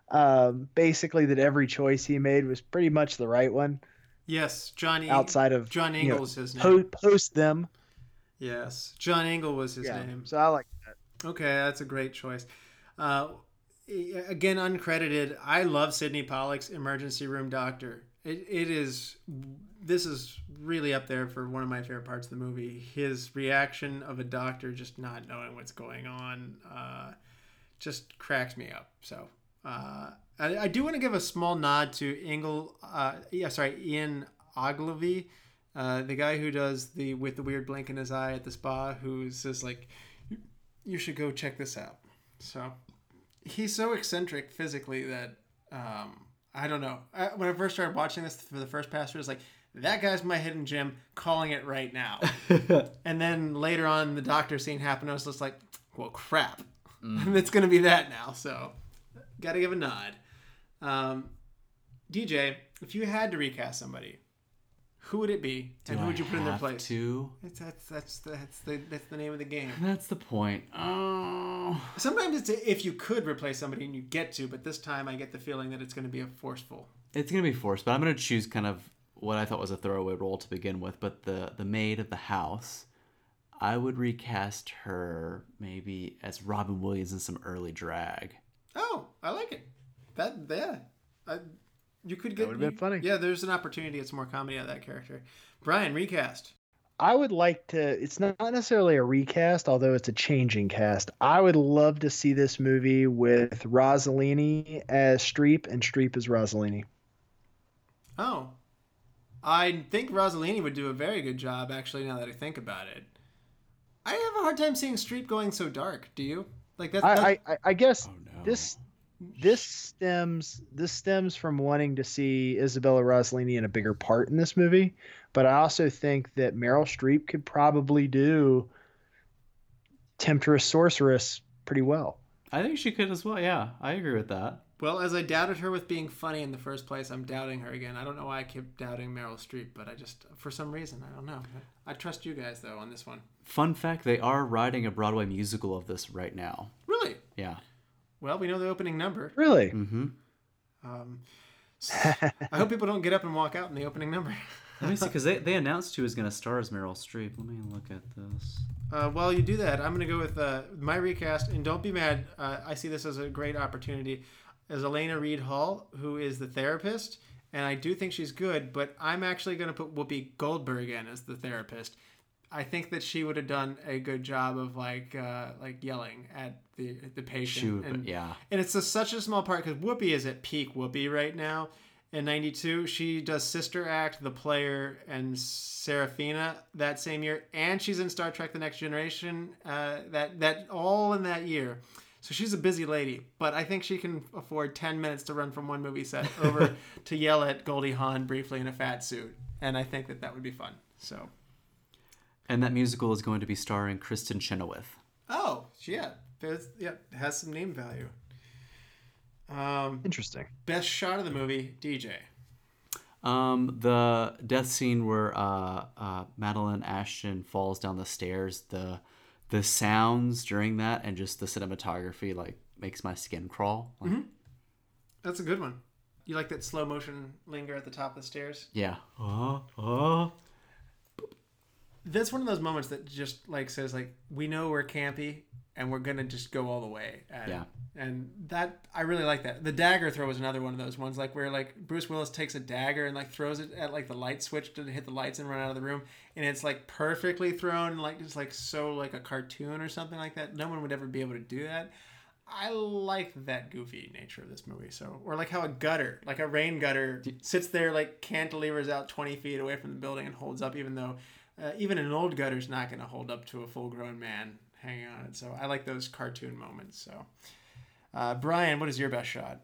Um, basically, that every choice he made was pretty much the right one Yes, Johnny. outside of John you know, Ingle his name. post them. yes, John Ingle was his Yeah, name. so I like that. Okay, that's a great choice. Uh, again, uncredited. I love Sydney Pollack's emergency room doctor. It, it is. This is really up there for one of my favorite parts of the movie. His reaction of a doctor just not knowing what's going on uh, just cracks me up. So uh, I, I do want to give a small nod to Ingle. Uh, yeah, sorry, Ian Ogilvy, uh, the guy who does the with the weird blink in his eye at the spa, who says like, "You- "You should go check this out." So he's so eccentric physically that um, I don't know. I, when I first started watching this for the first I was like, "That guy's my hidden gem." Calling it right now. and then later on, the doctor scene happened. I was just like, "Well, crap." it's gonna be that now. So, gotta give a nod. Um, DJ, if you had to recast somebody, who would it be, and Do who would I you put in their place? To? It's, that's that's that's the that's the name of the game. That's the point. Oh. Sometimes it's if you could replace somebody and you get to, but this time I get the feeling that it's going to be a forceful. It's gonna be forced, but I'm gonna choose kind of what I thought was a throwaway role to begin with. But the the maid of the house, I would recast her maybe as Robin Williams in some early drag. Oh, I like it. That yeah, I, you could get. would've been funny. Yeah, there's an opportunity to get some more comedy out of that character. Brian, recast. I would like to. It's not necessarily a recast, although it's a changing cast. I would love to see this movie with Rossellini as Streep and Streep as Rossellini. Oh, I think Rossellini would do a very good job. Actually, now that I think about it, I have a hard time seeing Streep going so dark. Do you? Like that? that- I, I, I- I guess Oh no. this this stems this stems from wanting to see Isabella Rossellini in a bigger part in this movie, but I also think that Meryl Streep could probably do Temptress Sorceress pretty well. I think she could as well. Yeah, I agree with that. Well, as I doubted her with being funny in the first place, I'm doubting her again. I don't know why I keep doubting Meryl Streep, but I just, for some reason, I don't know. I trust you guys though on this one. Fun fact: they are writing a Broadway musical of this right now. Really? Yeah. Well, we know the opening number. Really? Mm-hmm. Um, s- I hope people don't get up and walk out in the opening number. Let me see, because they, they announced who was going to star as Meryl Streep. Let me look at this. Uh, while you do that, I'm going to go with uh, my recast, and don't be mad. Uh, I see this as a great opportunity. As Alaina Reed Hall, who is the therapist, and I do think she's good, but I'm actually going to put Whoopi Goldberg in as the therapist. I think that she would have done a good job of like uh, like yelling at the the patient. She and, yeah. and it's a, such a small part because Whoopi is at peak Whoopi right now. In '92, she does Sister Act, The Player, and Sarafina that same year, and she's in Star Trek: The Next Generation. Uh, that that all in that year. So she's a busy lady, but I think she can afford 10 minutes to run from one movie set over to yell at Goldie Hawn briefly in a fat suit. And I think that that would be fun. So, And that musical is going to be starring Kristin Chenoweth. oh, yeah, there's, yeah, has some name value. Um, Interesting. best shot of the movie, DJ. Um, the death scene where uh, uh, Madeline Ashton falls down the stairs, the the sounds during that and just the cinematography like makes my skin crawl. Like, That's a good one. You like that slow motion linger at the top of the stairs? Yeah. Uh, uh. That's one of those moments that just like says like we know we're campy and we're gonna just go all the way. At Yeah. And that I really like that. The dagger throw was another one of those ones like where like Bruce Willis takes a dagger and like throws it at like the light switch to hit the lights and run out of the room, and it's like perfectly thrown, like just like so like a cartoon or something like that. No one would ever be able to do that. I like that goofy nature of this movie. So, or like how a gutter, like a rain gutter, sits there like cantilevers out twenty feet away from the building and holds up, even though uh, even an old gutter's not going to hold up to a full-grown man hanging on it. So, I like those cartoon moments. So, uh, Brian, what is your best shot?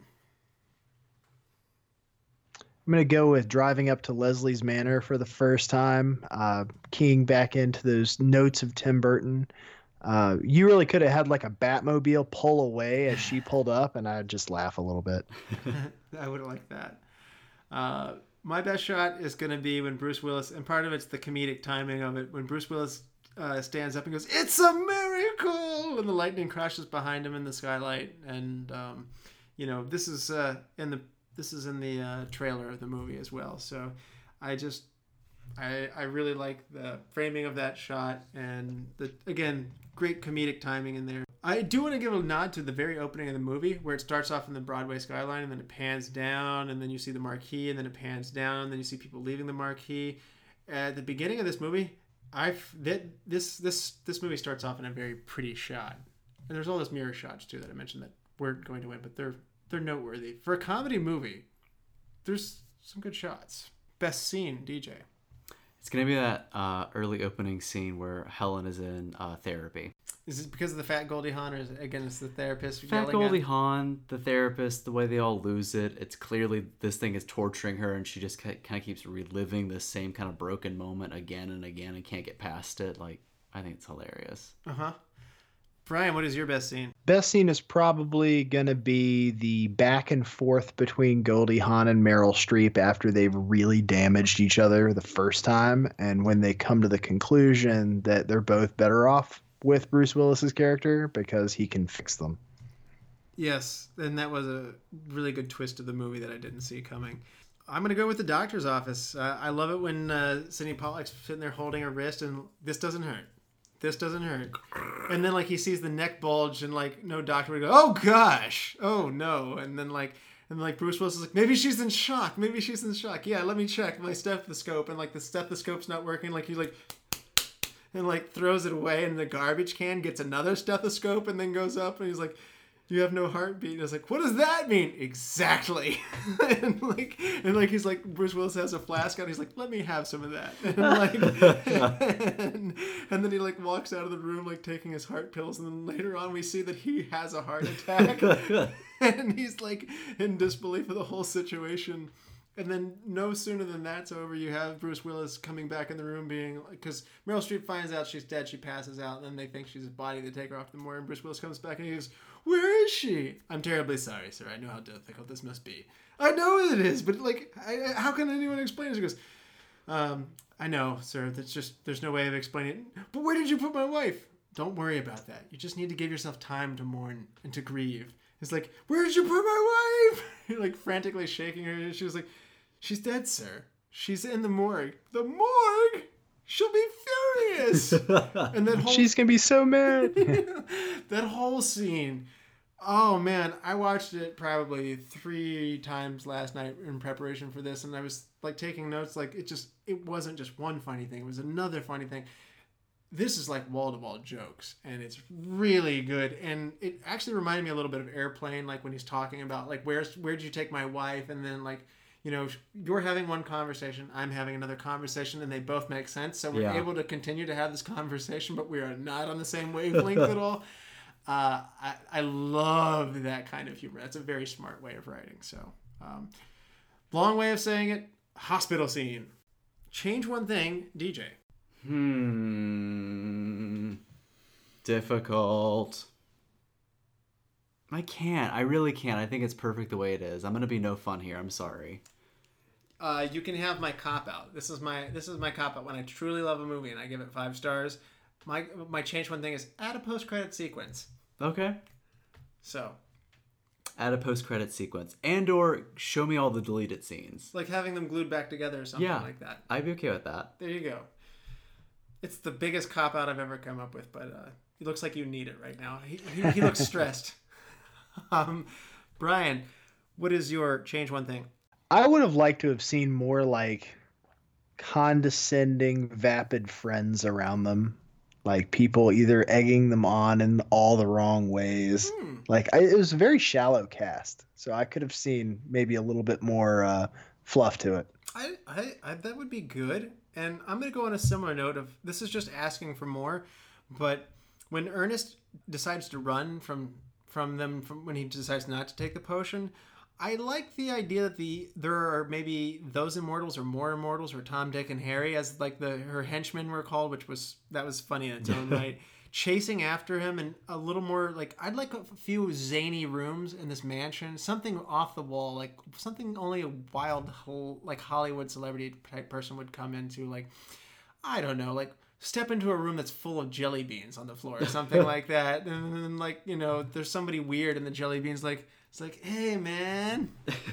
I'm gonna go with driving up to Leslie's Manor for the first time, uh, keying back into those notes of Tim Burton. Uh, you really could have had like a Batmobile pull away as she pulled up, and I'd just laugh a little bit. I would like that. Uh, my best shot is going to be when Bruce Willis, and part of it's the comedic timing of it, when Bruce Willis uh, stands up and goes, "It's a miracle!" and the lightning crashes behind him in the skylight, and um, you know this is uh, in the this is in the uh, trailer of the movie as well. So I just I I really like the framing of that shot, and the again great comedic timing in there. I do want to give a nod to the very opening of the movie where it starts off in the Broadway skyline and then it pans down and then you see the marquee and then it pans down and then you see people leaving the marquee. At the beginning of this movie, I this this this movie starts off in a very pretty shot. And there's all those mirror shots too that I mentioned that weren't going to win, but they're they're noteworthy. For a comedy movie, there's some good shots. Best scene, DJ. It's gonna be that uh, early opening scene where Helen is in uh, therapy. Is it because of the fat Goldie Hawn, or is it, again, it's the therapist Fat Goldie at- Hawn, the therapist, the way they all lose it, it's clearly this thing is torturing her, and she just kind of keeps reliving the same kind of broken moment again and again and can't get past it. Like, I think it's hilarious. Uh huh. Brian, what is your best scene? Best scene is probably gonna be the back and forth between Goldie Hawn and Meryl Streep after they've really damaged each other the first time, and when they come to the conclusion that they're both better off with Bruce Willis's character because he can fix them. Yes, and that was a really good twist of the movie that I didn't see coming. I'm gonna go with the doctor's office. Uh, I love it when uh, Sydney Pollack's sitting there holding her wrist, and this doesn't hurt. This doesn't hurt. And then like he sees the neck bulge, and like no doctor would go, oh gosh, oh no. And then like and like Bruce Willis is like, maybe she's in shock. Maybe she's in shock. Yeah, let me check my stethoscope. And like the stethoscope's not working. Like he's like and like throws it away in the garbage can, gets another stethoscope, and then goes up and he's like, "You have no heartbeat." And I was like, "What does that mean exactly?" and like, and like he's like, Bruce Willis has a flask out. He's like, "Let me have some of that." And like, and, and then he like walks out of the room like taking his heart pills, and then later on we see that he has a heart attack, and he's like in disbelief of the whole situation. And then no sooner than that's over, you have Bruce Willis coming back in the room, being because Meryl Streep finds out she's dead, she passes out, and then they think she's a body. They take her off the morgue, and Bruce Willis comes back and he goes, "Where is she?" I'm terribly sorry, sir. I know how difficult this must be. I know it is, but like, I, how can anyone explain it? He goes, um, "I know, sir. That's just there's no way of explaining it. But where did you put my wife? Don't worry about that. You just need to give yourself time to mourn and to grieve." It's like, where did you put my wife? You're like frantically shaking her. And she was like, she's dead, sir. She's in the morgue. The morgue? She'll be furious. and that whole She's gonna be so mad. that whole scene. Oh man, I watched it probably three times last night in preparation for this, and I was like taking notes. Like it just, it wasn't just one funny thing; it was another funny thing. this is like wall to wall jokes, and it's really good. And it actually reminded me a little bit of Airplane, like when he's talking about like where's where'd you take my wife, and then like you know you're having one conversation, I'm having another conversation, and they both make sense. So we're Yeah. able to continue to have this conversation, but we are not on the same wavelength at all. Uh, I, I love that kind of humor. That's a very smart way of writing. So, um, long way of saying it. Hospital scene. Change one thing, DJ. Hmm. Difficult. I can't. I really can't. I think it's perfect the way it is. I'm gonna be no fun here. I'm sorry. Uh, you can have my cop out. This is my this is my cop out when I truly love a movie and I give it five stars. My my change one thing is add a post credit sequence. Okay. So Add a post-credit sequence and or show me all the deleted scenes. like having them glued back together or something Yeah. like that. I'd be okay with that. There you go. It's the biggest cop out I've ever come up with, but uh, he looks like you need it right now. He, he, he looks stressed. um, Brian, what is your change one thing? I would have liked to have seen more like condescending, vapid friends around them. Like people either egging them on in all the wrong ways. Hmm. Like I, it was a very shallow cast, so I could have seen maybe a little bit more uh, fluff to it. I, I, I that would be good. And I'm gonna go on a similar note of this is just asking for more, but when Ernest decides to run from from them from when he decides not to take the potion, I like the idea that the there are maybe those immortals or more immortals or Tom, Dick, and Harry as like the her henchmen were called, which was that was funny in its own right. Chasing after him and a little more like I'd like a few zany rooms in this mansion, something off the wall, like something only a wild like Hollywood celebrity type person would come into, like I don't know, like step into a room that's full of jelly beans on the floor or something like that, and then like you know there's somebody weird in the jelly beans, like it's like hey man,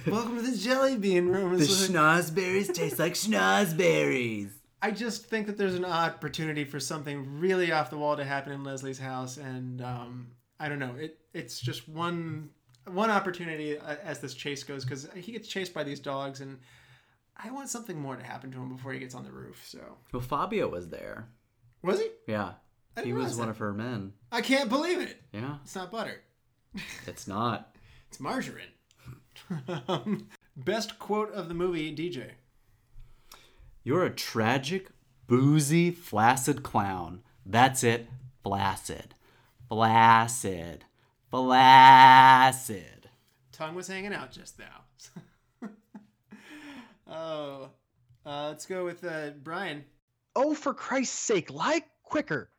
welcome to the jelly bean room. The like- schnozberries taste like schnozberries. I just think that there's an opportunity for something really off the wall to happen in Leslie's house, and um, I don't know. It it's just one one opportunity uh, as this chase goes because he gets chased by these dogs, and I want something more to happen to him before he gets on the roof. So Well, Fabio was there. was he? Yeah. He was realize one of her men. I can't believe it. Yeah. It's not butter. It's not. It's margarine. um, best quote of the movie, DJ. You're a tragic, boozy, flaccid clown. That's it. Flaccid. Flaccid. Flaccid. Tongue was hanging out just now. oh, uh, let's go with uh, Brian. Oh, for Christ's sake, lie quicker.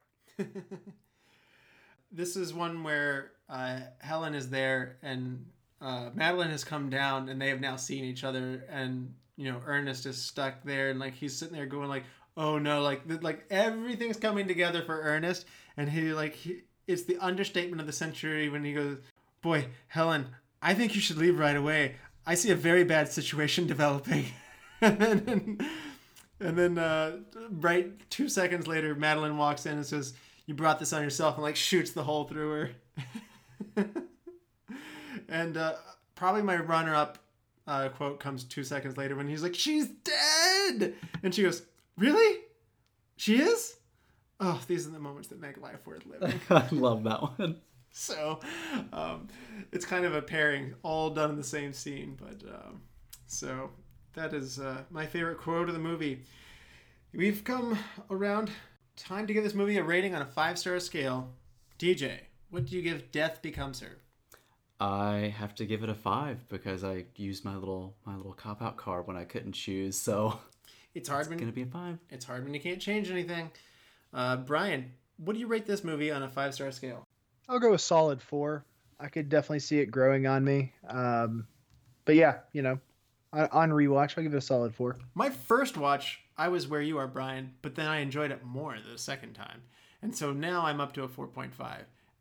this is one where uh, Helen is there and uh, Madeline has come down and they have now seen each other and you know Ernest is stuck there and like he's sitting there going like oh no like th- like everything's coming together for Ernest and he like he, it's the understatement of the century when he goes boy Helen I think you should leave right away. I see a very bad situation developing. And then and then uh, right two seconds later Madeline walks in and says you brought this on yourself and like shoots the hole through her and uh, probably my runner-up uh, quote comes two seconds later when he's like she's dead! And she goes really? She is? Oh these are the moments that make life worth living. I love that one. so um, it's kind of a pairing all done in the same scene but um, so that is uh, my favorite quote of the movie. We've come around time to give this movie a rating on a five star scale dj what do you give death becomes her I have to give it a five because I used my little my little cop out card when I couldn't choose. So it's hard it's when gonna be a five. it's hard when you can't change anything uh, brian what do you rate this movie on a five star scale I'll go a solid four. I could definitely see it growing on me. Um, but yeah, you know, on, on rewatch, I'll give it a solid four. My first watch, I was where you are, Brian, but then I enjoyed it more the second time. And so now I'm up to a 4.5.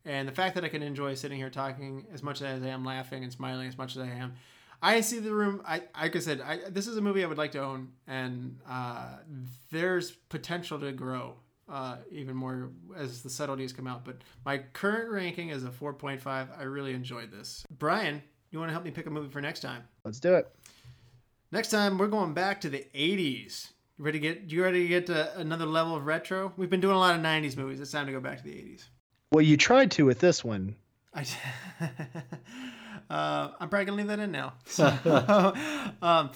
And the fact that I can enjoy sitting here talking as much as I am laughing and smiling as much as I am, I see the room. I like I said, I, this is a movie I would like to own, and uh, there's potential to grow uh, even more as the subtleties come out. But my current ranking is a 4.5. I really enjoyed this. Brian, you want to help me pick a movie for next time? Let's do it. Next time, we're going back to the 80s. You ready to get? You ready to get to another level of retro? We've been doing a lot of '90s movies. It's time to go back to the '80s. Well, you tried to with this one. I, uh, I'm probably gonna leave that in now. So, um,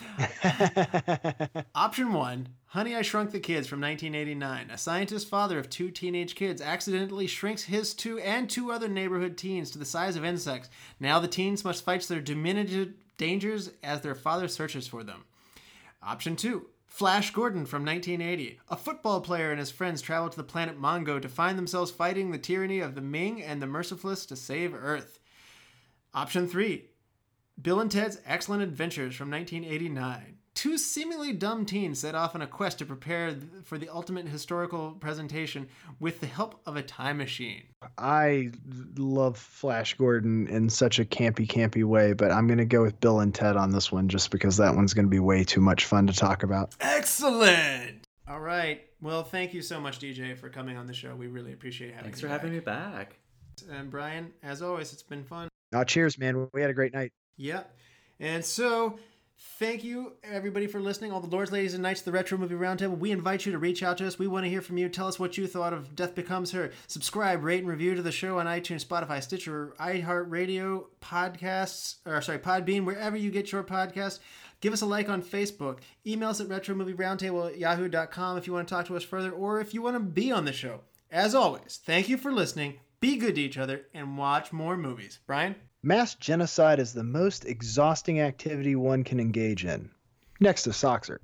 option one: Honey, I Shrunk the Kids from 1989. A scientist father of two teenage kids accidentally shrinks his two and two other neighborhood teens to the size of insects. Now the teens must fight their diminutive dangers as their father searches for them. Option two: Flash Gordon from 1980. A football player and his friends travel to the planet Mongo to find themselves fighting the tyranny of the Ming and the Merciless to save Earth. Option 3. Bill and Ted's Excellent Adventures from 1989. Two seemingly dumb teens set off on a quest to prepare for the ultimate historical presentation with the help of a time machine. I love Flash Gordon in such a campy, campy way, but I'm gonna go with Bill and Ted on this one just because that one's gonna be way too much fun to talk about. Excellent! All right. Well, thank you so much, DJ, for coming on the show. We really appreciate having you. Thanks you for having me back. And Brian, as always, it's been fun. Oh, cheers, man. We had a great night. Yep. And so, thank you everybody for listening. All the lords, ladies, and knights of the Retro Movie Roundtable. We invite you to reach out to us. We want to hear from you. Tell us what you thought of Death Becomes Her. Subscribe, rate, and review to the show on iTunes, Spotify, Stitcher, iHeartRadio, podcasts, or sorry, Podbean, wherever you get your podcast. Give us a like on Facebook. Email us at retromovieroundtable at yahoo.com if you want to talk to us further or if you want to be on the show. As always, thank you for listening. Be good to each other and watch more movies. Brian? Mass genocide is the most exhausting activity one can engage in, next to Soxer.